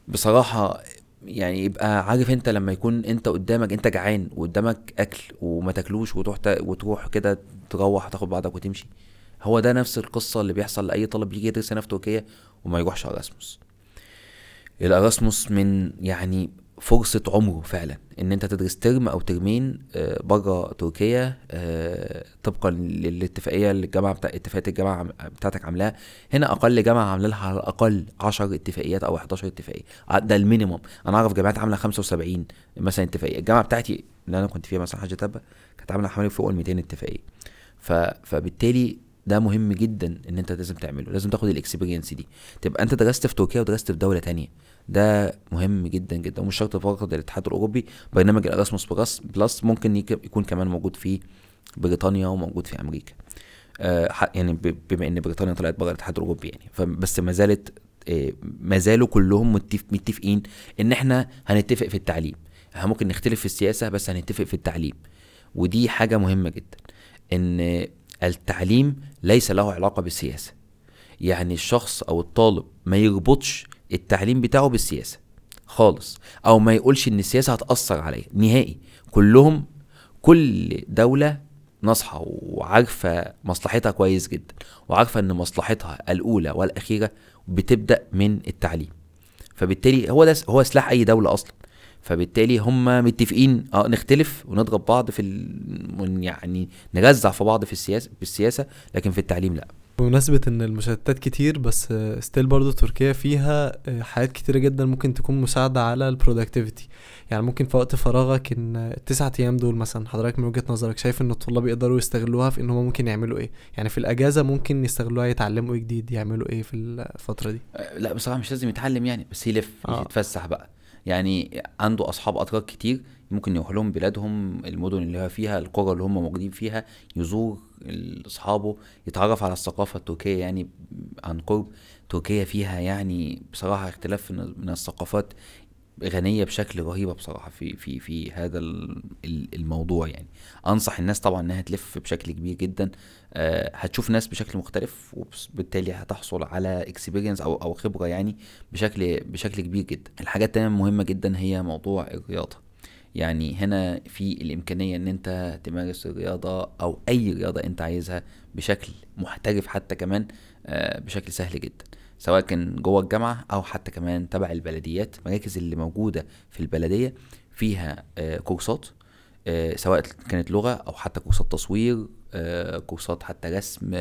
بصراحة يعني يبقى عارف انت لما يكون انت قدامك انت جعان وقدامك أكل وما تاكلوش وتروح تا وتروح كده تروح تاخد بعضك وتمشي هو ده نفس القصة اللي بيحصل لأي طالب بيجي يدرس هنا في تركيا وما يروحش أراسموس الأراسموس من يعني فرصة عمره فعلا إن أنت تدرس ترم أو ترمين آه، بره تركيا آه، طبقا للاتفاقية اللي الجامعة بتاع اتفاقية الجامعة بتاعتك عاملاها. هنا أقل جامعة عاملة لها على الأقل 10 اتفاقيات أو 11 اتفاقية. ع- ده المينيموم. أنا أعرف جامعات عاملة 75 مثلا اتفاقية. الجامعة بتاعتي اللي أنا كنت فيها مثلا حاجة تبا كانت عاملة حوالي فوق ال 200 اتفاقية. فبالتالي ده مهم جدا إن أنت لازم تعمله لازم تاخد ال experience دي. تبقى أنت درست في تركيا ودرست في دولة تانية. ده مهم جدا جدا. ومش شرط فقط الاتحاد الأوروبي برنامج ال Erasmus Plus Plus ممكن يك- يكون كمان موجود في بريطانيا وموجود في أمريكا. آه يعني بما إن بريطانيا طلعت بره الاتحاد الأوروبي يعني. فبس ما زالت آه، ما زالوا كلهم متفق متفقين إن إحنا هنتفق في التعليم. إحنا ممكن نختلف في السياسة بس هنتفق في التعليم. ودي حاجة مهمة جدا إن التعليم ليس له علاقة بالسياسة. يعني الشخص أو الطالب ما يربطش التعليم بتاعه بالسياسة. خالص. أو ما يقولش إن السياسة هتأثر عليا. نهائي. كلهم كل دولة ناصحة وعارفة مصلحتها كويس جدا. وعارفة إن مصلحتها الأولى والأخيرة بتبدأ من التعليم. فبالتالي هو ده هو سلاح أي دولة أصلا. فبالتالي هم متفقين آه نختلف ونضرب بعض في ال... يعني نرزع في بعض في السياسة بالسياسة لكن في التعليم لا. بمناسبة إن المشتتات كتير بس still برضو تركيا فيها آه، حاجات كتيرة جدا ممكن تكون مساعدة على ال productivity يعني ممكن في وقت فراغك إن التسعة أيام دول مثلا حضرتك من وجهة نظرك شايف إن الطلاب يقدروا يستغلوها في إن هم ممكن يعملوا إيه؟ يعني في الأجازة ممكن يستغلوها يتعلموا إيه جديد يعملوا إيه في الفترة دي؟ آه، لا بصراحة مش لازم يتعلم يعني بس يلف آه. يتفسح بقى. يعني عنده أصحاب أتراك كتير ممكن يروح لهم بلادهم المدن اللي هو فيها القرى اللي هم موجودين فيها يزور ال- أصحابه يتعرف على الثقافة التركية يعني عن قرب. تركيا فيها يعني بصراحة اختلاف من الثقافات غنية بشكل رهيبه بصراحة في في في هذا ال- ال- الموضوع يعني. أنصح الناس طبعا إنها تلف بشكل كبير جدا. آه، هتشوف ناس بشكل مختلف وبالتالي هتحصل على اكسبيرينس أو أو خبرة يعني بشكل بشكل كبير جدا. الحاجة التانية المهمه جدا هي موضوع الرياضة. يعني هنا في الإمكانية إن أنت تمارس الرياضه أو أي رياضة أنت عايزها بشكل محترف حتى كمان آه، بشكل سهل جدا سواء كان جوه الجامعة أو حتى كمان تبع البلديات. المراكز اللي موجودة في البلدية فيها آه، كورسات آه، سواء كانت لغة أو حتى كورسات تصوير كورسات حتى رسم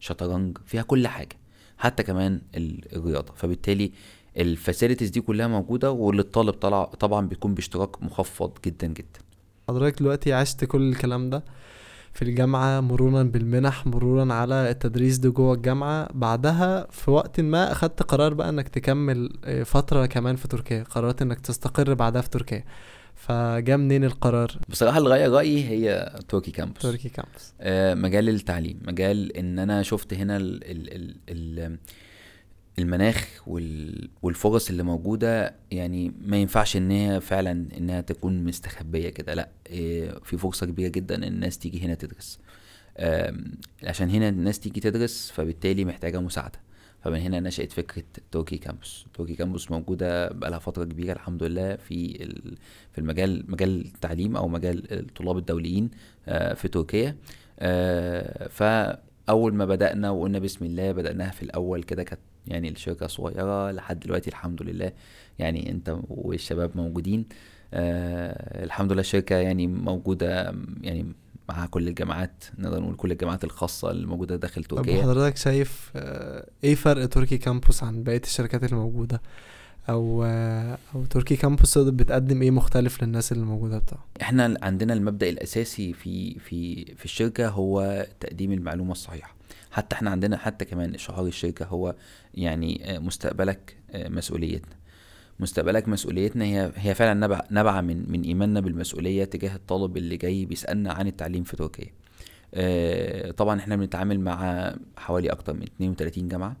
شطرنج فيها كل حاجة حتى كمان ال- الرياضة. فبالتالي الفاسيلتيز دي كلها موجودة وللطالب طلع طبعا بيكون باشتراك مخفض جدا جدا. حضرتك دلوقتي عشت كل الكلام ده في الجامعة مرورا بالمنح مرورا على التدريس ده جوه الجامعة بعدها في وقت ما أخدت قرار بقى إنك تكمل آه، فترة كمان في تركيا قررت إنك تستقر بعدها في تركيا. فجا منين القرار؟ بصراحة اللي غير رأيي هي توركي كامبوس. تركي كامبس آه، مجال التعليم مجال إن أنا شفت هنا ال ال ال ال المناخ وال والفرص اللي موجودة يعني ما ينفعش إن هي فعلا إنها تكون مستخبية كده. لأ إيه، في فرصة كبيرة جدا إن الناس تيجي هنا تدرس. عشان هنا الناس تيجي تدرس فبالتالي محتاجة مساعدة. فمن هنا نشأت فكرة توركي كامبوس. توركي كامبوس موجودة بقالها فترة كبيرة الحمد لله في في المجال مجال التعليم أو مجال الطلاب الدوليين آه، في تركيا. آه، فأول ما بدأنا وقلنا بسم الله بدأناها في الأول كده كانت يعني الشركة صغيرة لحد دلوقتي الحمد لله. يعني أنت والشباب موجودين. آه، الحمد لله الشركة يعني موجودة يعني مع كل الجامعات نقدر نقول كل الجامعات الخاصة اللي موجودة داخل طب تركيا. حضرتك شايف آه، إيه فرق تركي كامبوس عن بقية الشركات اللي موجودة أو آه، أو تركي كامبوس بتقدم إيه مختلف للناس اللي موجودة بتاعه إحنا عندنا المبدأ الأساسي في في في الشركة هو تقديم المعلومة الصحيحة. حتى إحنا عندنا حتى كمان شعار الشركة هو يعني مستقبلك آه، مسؤوليتنا. مستقبلك مسؤوليتنا هي هي فعلا نبع نابعة من من إيماننا بالمسؤولية تجاه الطالب اللي جاي بيسألنا عن التعليم في تركيا. آه، طبعا إحنا بنتعامل مع حوالي أكتر من 32 جامعة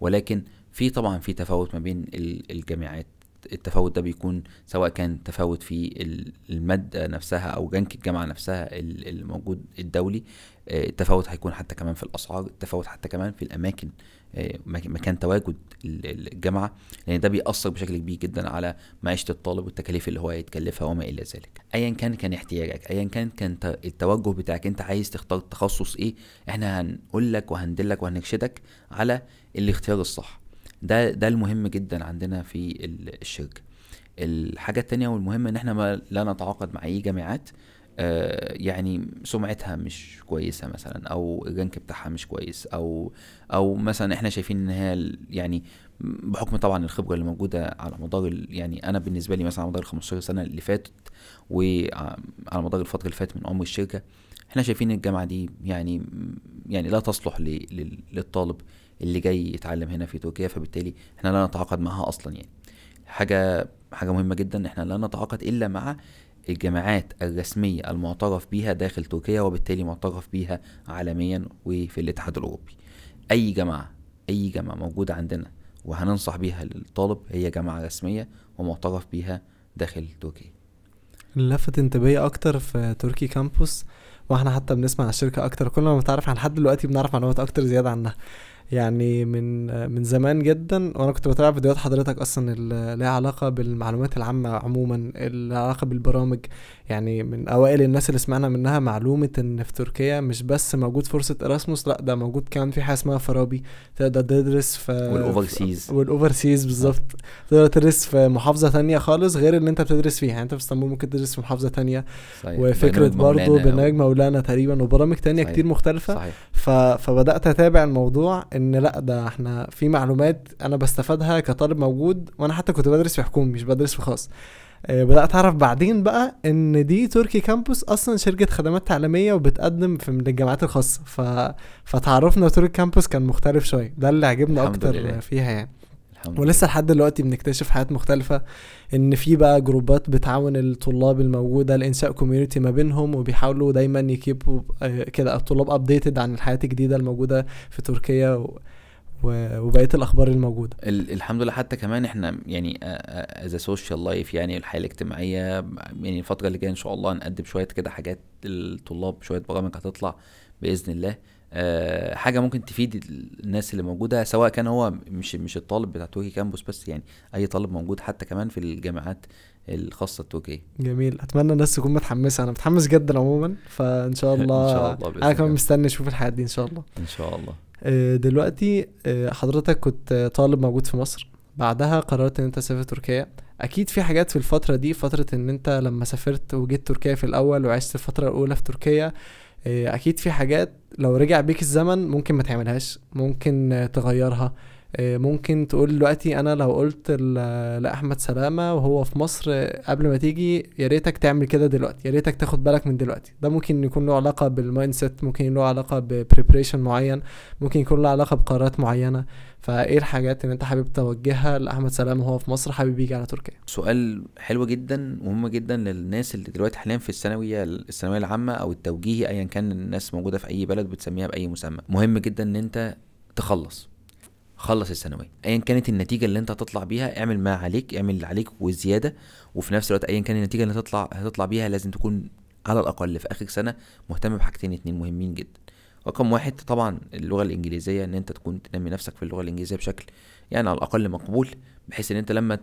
ولكن في طبعا في تفاوت ما بين ال- الجامعات. التفاوت ده بيكون سواء كان تفاوت في ال- المادة نفسها أو رانك الجامعة نفسها ال- الموجود الدولي آه، التفاوت هيكون حتى كمان في الأسعار التفاوت حتى كمان في الأماكن آه، مك- مكان تواجد ال- ال- الجامعة لأن ده بيأثر بشكل كبير جدا على معيشة الطالب والتكاليف اللي هو هيتكلفها وما إلى ذلك. أيا كان كان احتياجك أيا كان كان التوجه بتاعك أنت عايز تختار تخصص إيه إحنا هنقول لك وهندلك وهنرشدك على الاختيار الصح. ده ده المهم جدا عندنا في ال- الشركة. الحاجة التانية والمهمة إن إحنا ما لا نتعاقد مع أي جامعات آه، يعني سمعتها مش كويسة مثلا أو الرانك بتاعها مش كويس أو أو مثلا إحنا شايفين إن هي يعني بحكم طبعا الخبرة اللي موجودة على مدار يعني أنا بالنسبة لي مثلا على مدار ال 15 سنة اللي فاتت وعلى مدار الفترة اللي فاتت من عمر الشركة إحنا شايفين الجامعة دي يعني يعني لا تصلح للطالب اللي جاي يتعلم هنا في تركيا فبالتالي إحنا لا نتعاقد معها أصلا يعني. حاجة حاجة مهمة جدا إحنا لا نتعاقد إلا مع الجامعات الرسمية المعترف بيها داخل تركيا وبالتالي معترف بيها عالميا وفي الاتحاد الأوروبي. أي جامعة أي جامعة موجودة عندنا وهننصح بيها للطالب هي جامعة رسمية ومعترف بيها داخل تركيا. لفت انتباهي أكتر في تركي كامبوس وإحنا حتى بنسمع عن الشركة أكتر. كل ما بنتعرف عن لحد دلوقتي بنعرف معلومات أكتر زيادة عنها. يعني من من زمان جدا وأنا كنت بتابع فيديوهات حضرتك أصلا اللي ليها علاقة بالمعلومات العامة عموما اللي لها علاقة بالبرامج. يعني من أوائل الناس اللي سمعنا منها معلومة إن في تركيا مش بس موجود فرصة اراسموس لأ ده موجود كمان في حاجة اسمها فرابي تقدر تدرس في وال overseas. وال overseas بالظبط. تقدر تدرس في محافظة تانية خالص غير اللي أنت بتدرس فيها. يعني أنت في إسطنبول ممكن تدرس في محافظة تانية. صحيح. برنامج برضه برنامج مولانا تقريبا وبرامج تانية صحيح. كتير مختلفة. صحيح. ف... فبدأت أتابع الموضوع إن لأ ده إحنا في معلومات أنا بستفادها كطالب موجود وأنا حتى كنت بدرس في حكومي مش بدرس في خاص. آه، بدأت أعرف بعدين بقى إن دي Turkey Campus أصلا شركة خدمات تعليمية وبتقدم في من الجامعات الخاصة. ف... فتعرفنا Turkey Campus كان مختلف شوية. ده اللي عجبنا أكتر لله. فيها يعني. الحمد ولسه لحد دلوقتي بنكتشف حاجات مختلفة إن في بقى جروبات بتعاون الطلاب الموجودة لانشاء community ما بينهم وبيحاولوا دايما يكيبوا آه، كده الطلاب updated عن الحياة الجديدة الموجودده في تركيا و... و... وبقية الأخبار الموجودة. ال- الحمد لله. حتى كمان إحنا يعني as social life يعني الحياة الاجتماعية يعني الفترة اللي جاية إن شاء الله نقدم شوية كده حاجات للطلاب شوية برامج هتطلع بإذن الله. حاجة ممكن تفيد الناس اللي موجودة سواء كان هو مش مش الطالب بتاع تركي كامبوس بس يعني أي طالب موجود حتى كمان في الجامعات الخاصة التركيه جميل. أتمنى الناس تكون متحمسة. أنا متحمس جدا عموما فإن شاء الله [LAUGHS] إن شاء الله أنا كمان. مستني أشوف الحياة دي إن شاء الله. إن شاء الله. آه، دلوقتي آه، حضرتك كنت آه، طالب موجود في مصر. بعدها قررت إن أنت تسافر تركيا. أكيد في حاجات في الفترة دي فترة إن أنت لما سافرت وجيت تركيا في الأول وعشت الفترة الأولى في تركيا آه، أكيد في حاجات لو رجع بيك الزمن ممكن ما تعملهاش ممكن آه، تغيرها. آه، ممكن تقول دلوقتي أنا لو قلت لأحمد سلامة وهو في مصر آه، قبل ما تيجي يا ريتك تعمل كده دلوقتي يا ريتك تاخد بالك من دلوقتي. ده ممكن يكون له علاقة بال mindset ممكن له علاقة ب preparation معين ممكن يكون له علاقة بقرارات معينة. فإيه الحاجات اللي أنت حابب توجهها لأحمد سلامة وهو في مصر؟ حابب يجي على تركيا. سؤال حلو جدا ومهم جدا للناس اللي دلوقتي حاليا في الثانوية الثانوية العامة أو التوجيهي ايا كان الناس موجودة في أي بلد بتسميها بأي مسمى. مهم جدا إن أنت تخلص. خلص الثانوية. ايا كانت النتيجة اللي أنت هتطلع بيها اعمل ما عليك اعمل اللي عليك وزيادة وفي نفس الوقت ايا كان النتيجة اللي هتطلع هتطلع بيها لازم تكون على الأقل في آخر سنة مهتم بحاجتين اتنين مهمين جدا. رقم واحد طبعا اللغة الإنجليزية إن أنت تكون تنمي نفسك في اللغة الإنجليزية بشكل يعني على الأقل مقبول بحيث إن أنت لما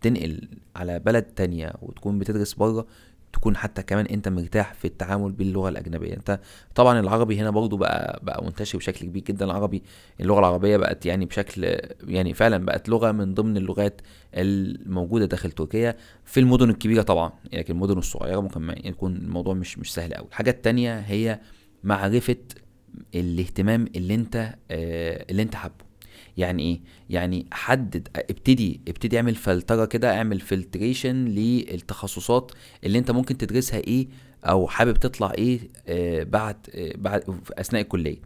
تنقل على بلد تانية وتكون بتدرس بره تكون حتى كمان انت مرتاح في التعامل باللغة الأجنبية. انت طبعا العربي هنا برضو بقى بقى منتشر بشكل كبير جدا. العربي اللغة العربية بقت يعني بشكل يعني فعلا بقت لغة من ضمن اللغات الموجودة داخل تركيا. في المدن الكبيرة طبعا لكن المدن الصغيرة ممكن يكون الموضوع مش مش سهل قوي الحاجة التانية هي معرفة الاهتمام اللي انت آه اللي انت حابه. يعني إيه؟ يعني حدد ابتدي ابتدي اعمل فلترة كده اعمل filtration للتخصصات اللي انت ممكن تدرسها إيه أو حابب تطلع إيه آه بعد آه بعد أثناء الكلية.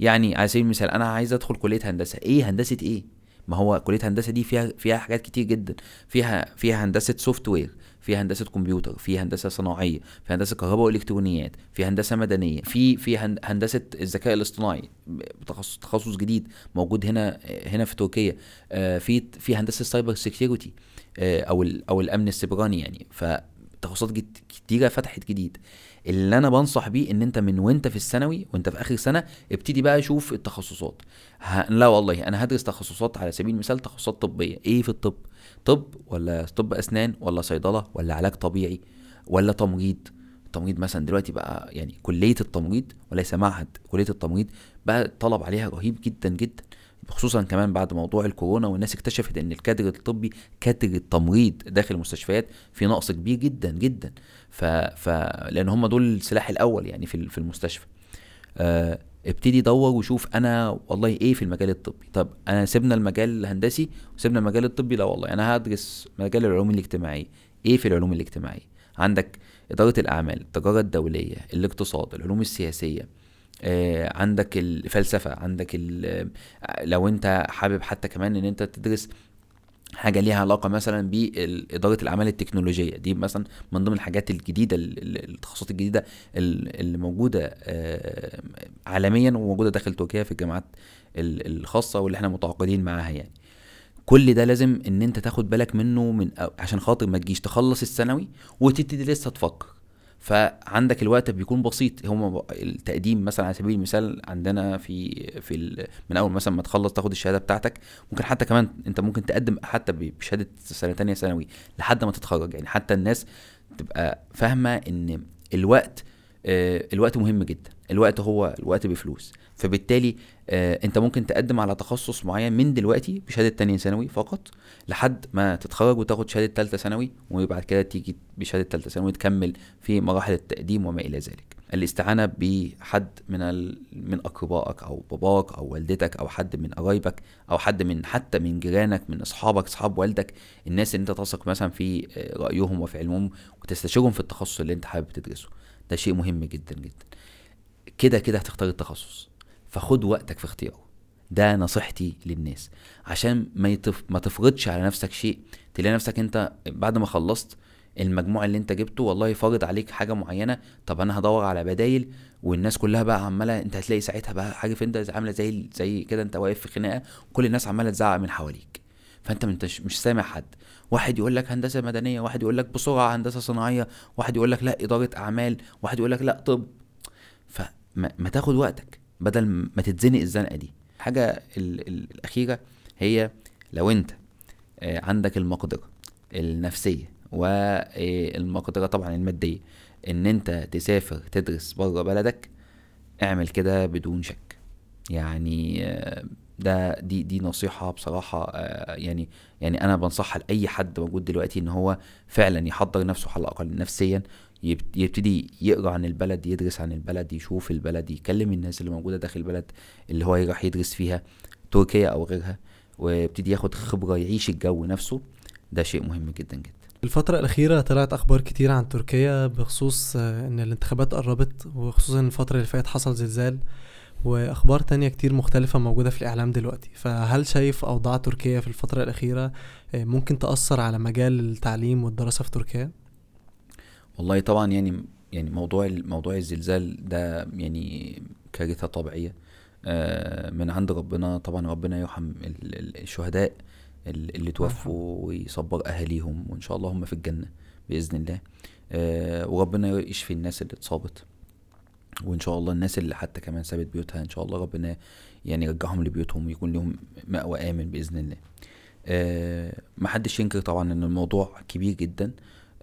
يعني على سبيل المثال أنا عايز أدخل كلية هندسة. إيه هندسة إيه؟ ما هو كلية هندسة دي فيها فيها حاجات كتير جدا. فيها فيها هندسة software في هندسة كمبيوتر في هندسة صناعية في هندسة كهرباء وإلكترونيات في هندسة مدنية في في هندسة الذكاء الاصطناعي تخصص تخصص جديد موجود هنا هنا في تركيا. في في هندسة cyber security أو أو الأمن السيبراني يعني. فتخصصات كتيرة فتحت جديد. اللي أنا بنصح بيه إن أنت من وأنت في الثانوي وأنت في آخر سنة ابتدي بقى شوف التخصصات. لا والله أنا هدرس تخصصات على سبيل المثال تخصصات طبية. إيه في الطب؟ طب ولا طب أسنان ولا صيدلة ولا علاج طبيعي ولا تمريض التمريض مثلا دلوقتي بقى يعني كلية التمريض وليس معهد كلية التمريض بقى الطلب عليها رهيب جدا جدا. خصوصا كمان بعد موضوع الكورونا والناس اكتشفت إن الكادر الطبي كادر التمريض داخل المستشفيات في نقص كبير جدا جدا. ف, ف... لأن هم دول السلاح الأول يعني في في المستشفى. آه ابتدي دور وشوف أنا والله إيه في المجال الطبي. طب أنا سيبنا المجال الهندسي وسيبنا المجال الطبي لا والله. أنا هدرس مجال العلوم الاجتماعيه إيه في العلوم الاجتماعيه عندك إدارة الأعمال التجارة الدولية الاقتصاد العلوم السياسية آه عندك الفلسفة عندك لو أنت حابب حتى كمان إن أنت تدرس حاجة ليها علاقة مثلا بإدارة الأعمال التكنولوجية. دي مثلا من ضمن الحاجات الجديدة التخصصات الجديدة اللي موجودة عالميا وموجودة داخل تركيا في الجامعات الخاصة واللي إحنا متعاقدين معاها يعني. كل ده لازم إن أنت تاخد بالك منه من عشان خاطر ما تجيش تخلص الثانوي وتبتدي لسه تفكر. فعندك الوقت بيكون بسيط. هم التقديم مثلا على سبيل المثال عندنا في في من أول مثلا ما تخلص تاخد الشهادة بتاعتك ممكن حتى كمان أنت ممكن تقدم حتى بشهادة سنة تانية ثانوي لحد ما تتخرج. يعني حتى الناس تبقى فاهمة إن الوقت الوقت مهم جدا. الوقت هو الوقت بفلوس. فبالتالي آه أنت ممكن تقدم على تخصص معين من دلوقتي بشهادة تانية ثانوي فقط لحد ما تتخرج وتاخد شهادة ثالثه ثانوي وبعد كده تيجي بشهادة ثالثه ثانوي تكمل في مراحل التقديم وما إلى ذلك. الاستعانة بحد من ال... من أقربائك أو باباك أو والدتك أو حد من قرايبك أو حد من حتى من جيرانك من أصحابك أصحاب والدك الناس اللي أنت تثق مثلا في رأيهم وفي علمهم وتستشيرهم في التخصص اللي أنت حابب تدرسه. ده شيء مهم جدا جدا. كده كده هتختار التخصص. فخد وقتك في اختياره. ده نصيحتي للناس. عشان ما يتف... ما تفرضش على نفسك شيء تلاقي نفسك انت بعد ما خلصت المجموع اللي انت جبته والله فارض عليك حاجة معينة طب أنا هدور على بدايل والناس كلها بقى عمالة أنت هتلاقي ساعتها بقى عارف انت عاملة زي زي كده أنت واقف في خناقة وكل الناس عمالة تزعق من حواليك. فانت مش مش سامع حد. واحد يقول لك هندسة مدنية واحد يقول لك بسرعة هندسة صناعية واحد يقول لك لا إدارة أعمال واحد يقول لك لا طب. فما ما تاخد وقتك بدل ما تتزنق الزنقة دي. حاجة ال ال الأخيرة هي لو انت عندك المقدرة النفسية والمقدره طبعا المادية إن انت تسافر تدرس بره بلدك اعمل كده بدون شك. يعني ده دي دي نصيحة بصراحة يعني يعني أنا بنصحها لأي حد موجود دلوقتي إن هو فعلا يحضر نفسه على الأقل نفسيا يبتدي يقرأ عن البلد يدرس عن البلد يشوف البلد يكلم الناس اللي موجودة داخل البلد اللي هو راح يدرس فيها تركيا أو غيرها ويبتدي ياخد خبرة يعيش الجو نفسه. ده شيء مهم جدا جدا. الفترة الأخيرة طلعت أخبار كتير عن تركيا بخصوص آه، إن الانتخابات قربت وخصوصا الفترة اللي فاتت حصل زلزال. وأخبار تانية كتير مختلفة موجودة في الإعلام دلوقتي. فهل شايف أوضاع تركيا في الفترة الأخيرة آه، ممكن تأثر على مجال التعليم والدراسة في تركيا؟ والله طبعا يعني يعني موضوع موضوع الزلزال ده يعني كارثة طبيعية. آه، من عند ربنا طبعا ربنا يرحم الشهداء اللي توفوا ويصبر أهاليهم وإن شاء الله هم في الجنة بإذن الله. آه وربنا يشفي الناس اللي اتصابت. وإن شاء الله الناس اللي حتى كمان سابت بيوتها إن شاء الله ربنا يعني يرجعهم لبيوتهم ويكون لهم مأوى آمن بإذن الله. آه محدش ينكر طبعا إن الموضوع كبير جدا.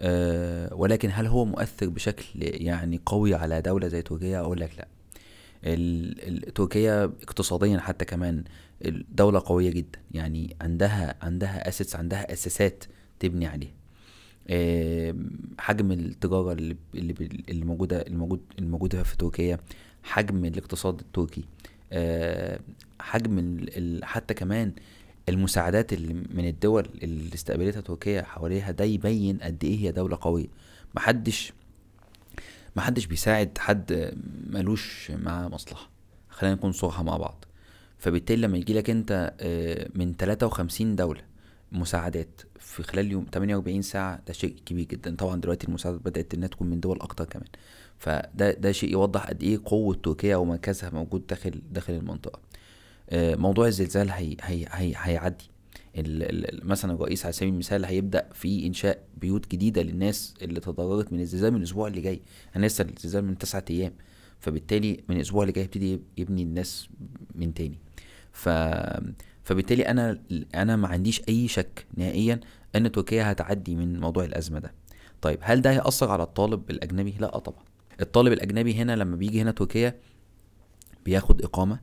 آه ولكن هل هو مؤثر بشكل يعني قوي على دولة زي تركيا؟ أقول لك لا. تركيا اقتصاديا حتى كمان دولة قوية جدا. يعني عندها عندها اسيتس عندها أساسات تبني عليها. حجم التجارة اللي اللي موجودة الموجود الموجودة في تركيا حجم الاقتصاد التركي حجم حتى كمان المساعدات اللي من الدول اللي استقبلتها تركيا حواليها ده يبين قد إيه هي دولة قوية. محدش محدش بيساعد حد ملوش معاه مصلحة. خلينا نكون صراحة مع بعض. فبالتالي لما يجي لك أنت آه، من 53 دولة مساعدات في خلال يوم 48 ساعة ده شيء كبير جدا. طبعا دلوقتي المساعدات بدأت إنها تكون من دول أكتر كمان. فده ده شيء يوضح قد إيه قوة تركيا ومركزها موجود داخل داخل المنطقة. آه، موضوع الزلزال هي هي هي هيعدي. مثلا الرئيس على سبيل المثال هيبدأ في إنشاء بيوت جديدة للناس اللي تضررت من الزلزال من الأسبوع اللي جاي. أنا لسه الزلزال من تسعة أيام. فبالتالي من الأسبوع اللي جاي يبتدي يبني الناس من تاني. ف فبالتالي أنا أنا ما عنديش أي شك نهائيا إن تركيا هتعدي من موضوع الأزمة ده. طيب هل ده هيأثر على الطالب الأجنبي؟ لا طبعا. الطالب الأجنبي هنا لما بيجي هنا تركيا بياخد إقامة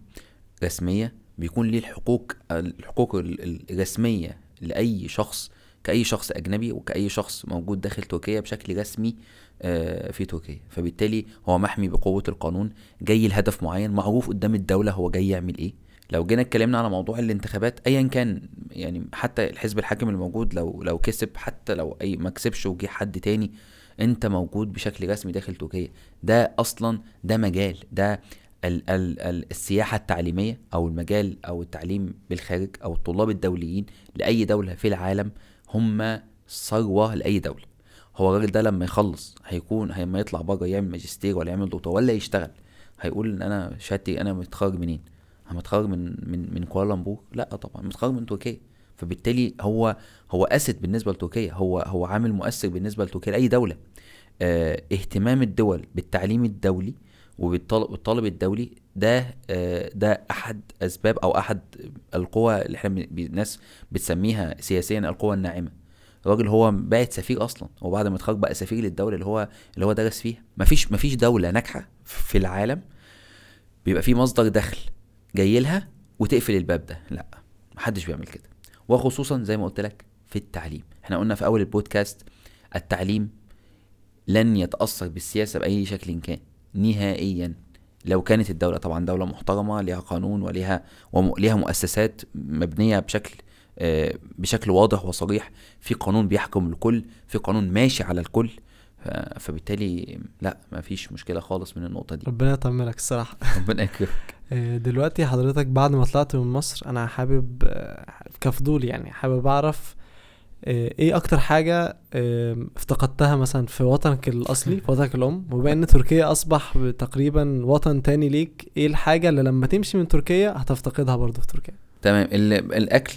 رسمية بيكون ليه الحقوق الحقوق الرسمية لأي شخص كأي شخص أجنبي وكأي شخص موجود داخل تركيا بشكل رسمي آه، في تركيا. فبالتالي هو محمي بقوة القانون جاي لهدف معين معروف قدام الدولة هو جاي يعمل إيه. لو جينا اتكلمنا على موضوع الانتخابات ايا كان يعني حتى الحزب الحاكم الموجود لو لو كسب حتى لو أي ما كسبش وجه حد تاني أنت موجود بشكل رسمي داخل تركيا. ده أصلا ده مجال ده ال ال ال السياحة التعليمية أو المجال أو التعليم بالخارج أو الطلاب الدوليين لأي دولة في العالم هم ثروة لأي دولة. هو الراجل ده لما يخلص هيكون لما يطلع بره يعمل ماجستير ولا يعمل دكتوراه ولا يشتغل. هيقول إن أنا شهادتي أنا متخرج منين؟ أنا متخرج من من من كوالالمبور؟ لا طبعا متخرج من تركيا. فبالتالي هو هو asset بالنسبة لتركيا. هو هو عامل مؤثر بالنسبة لتركيا لأي دولة. آه اهتمام الدول بالتعليم الدولي وبالطالب الدولي ده آه، ده أحد أسباب أو أحد القوى اللي إحنا الناس بتسميها سياسيا القوى الناعمة. الراجل هو بقت سفير أصلا وبعد ما اتخرج بقى سفير للدولة اللي هو اللي هو درس فيها. مفيش مفيش دولة ناجحة في العالم بيبقى في مصدر دخل جاي لها وتقفل الباب ده. لا محدش بيعمل كده. وخصوصا زي ما قلت لك في التعليم. إحنا قلنا في أول البودكاست التعليم لن يتأثر بالسياسة بأي شكل كان نهائيا. لو كانت الدولة طبعا دولة محترمة ليها قانون وليها وليها مؤسسات مبنية بشكل آه، بشكل واضح وصريح. في قانون بيحكم الكل في قانون ماشي على الكل. فبالتالي لا ما فيش مشكلة خالص من النقطة دي. ربنا يطمنك الصراحة. [LAUGHS] ربنا يكرمك. [LAUGHS] آه، دلوقتي حضرتك بعد ما طلعت من مصر أنا حابب آه، كفضول يعني حابب أعرف آه، إيه أكتر حاجة افتقدتها مثلا في وطنك الأصلي في وطنك الأم؟ وبما إن تركيا أصبح تقريبا وطن تاني ليك إيه الحاجة اللي لما تمشي من تركيا هتفتقدها برضه في تركيا؟ تمام. الأكل.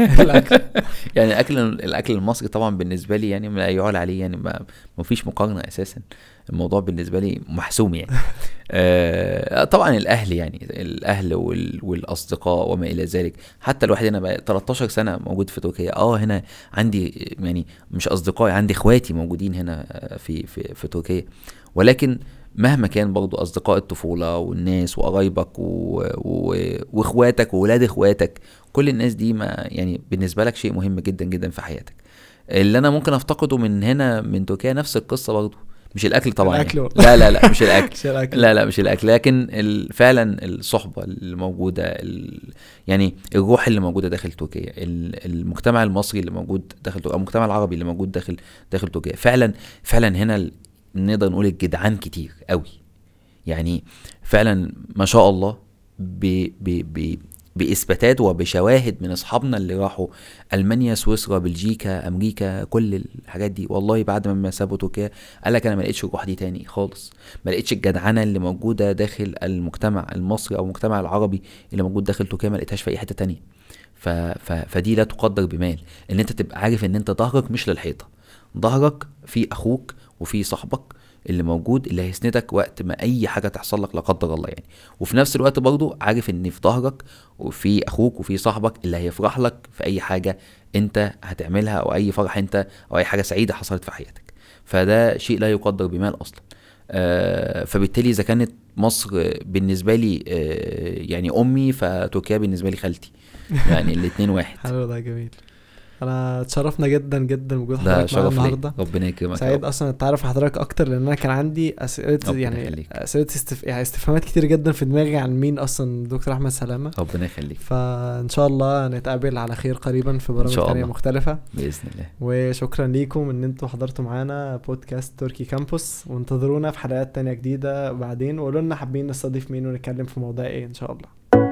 [LAUGHS] الأكل. [LAUGHS] يعني الأكل الأكل المصري طبعا بالنسبة لي يعني لا يعلى عليه يعني ما فيش مقارنة أساسا. الموضوع بالنسبة لي محسوم يعني. [LAUGHS] آه طبعا الأهل يعني الأهل والأصدقاء وما إلى ذلك. حتى الواحد هنا بقى 13 سنة موجود في تركيا. آه هنا عندي يعني مش أصدقائي عندي إخواتي موجودين هنا في في في تركيا. ولكن مهما كان برضو أصدقاء الطفولة والناس وقرايبك و... و... وإخواتك وولاد إخواتك كل الناس دي ما يعني بالنسبة لك شيء مهم جدا جدا في حياتك اللي أنا ممكن أفتقده من هنا من تركيا نفس القصة برضو مش الأكل طبعا الأكل يعني. لا لا لا مش الأكل [LAUGHS] مش الأكل. لا لا مش الأكل لكن فعلا الصحبة اللي موجودة ال- يعني الروح اللي موجودة داخل تركيا ال- المجتمع المصري اللي موجود داخل تركيا المجتمع العربي اللي موجود داخل داخل تركيا فعلا فعلا هنا نقدر نقول الجدعان كتير قوي. يعني فعلا ما شاء الله بإثباتات وبشواهد من أصحابنا اللي راحوا ألمانيا سويسرا بلجيكا أمريكا كل الحاجات دي. والله بعد ما سابوا تركيا قال لك أنا ما لقيتش الروح دي تاني خالص. ما لقيتش الجدعنه اللي موجودة داخل المجتمع المصري أو المجتمع العربي اللي موجود داخل تركيا ما لقيتهاش في أي حتة تانية. ف... ف... فدي لا تقدر بمال. إن أنت تبقى عارف إن أنت ظهرك مش للحيطة. ظهرك في أخوك وفي صاحبك اللي موجود اللي هيسندك وقت ما أي حاجة تحصل لك لا قدر الله يعني. وفي نفس الوقت برضو عارف إن في ظهرك وفي أخوك وفي صاحبك اللي هيفرح لك في أي حاجة أنت هتعملها أو أي فرح أنت أو أي حاجة سعيدة حصلت في حياتك. فده شيء لا يقدر بمال أصلا. آه، فبالتالي إذا كانت مصر بالنسبة لي آه، يعني أمي فتركيا بالنسبة لي خالتي. يعني الاتنين واحد. [LAUGHS] ده جميل. انا اتشرفنا جدا جدا بوجود حضرتك معانا النهارده. ربنا يكرمك يا سعيد. أصلا اتعرف على حضرتك أكتر لأن أنا كان عندي أسئلة يعني. أسئلة استف... يعني استفهامات كتير جدا في دماغي عن مين أصلا دكتور أحمد سلامة. ربنا يخليك. فإن شاء الله نتقابل على خير قريبا في برامج تانية. مختلفة. بإذن الله. وشكرا ليكم إن أنتوا حضرتوا معانا بودكاست تركي كامبوس. وانتظرونا في حلقات تانية جديدة بعدين. وقولوا لنا حابين نستضيف مين ونتكلم في موضوع إيه إن شاء الله.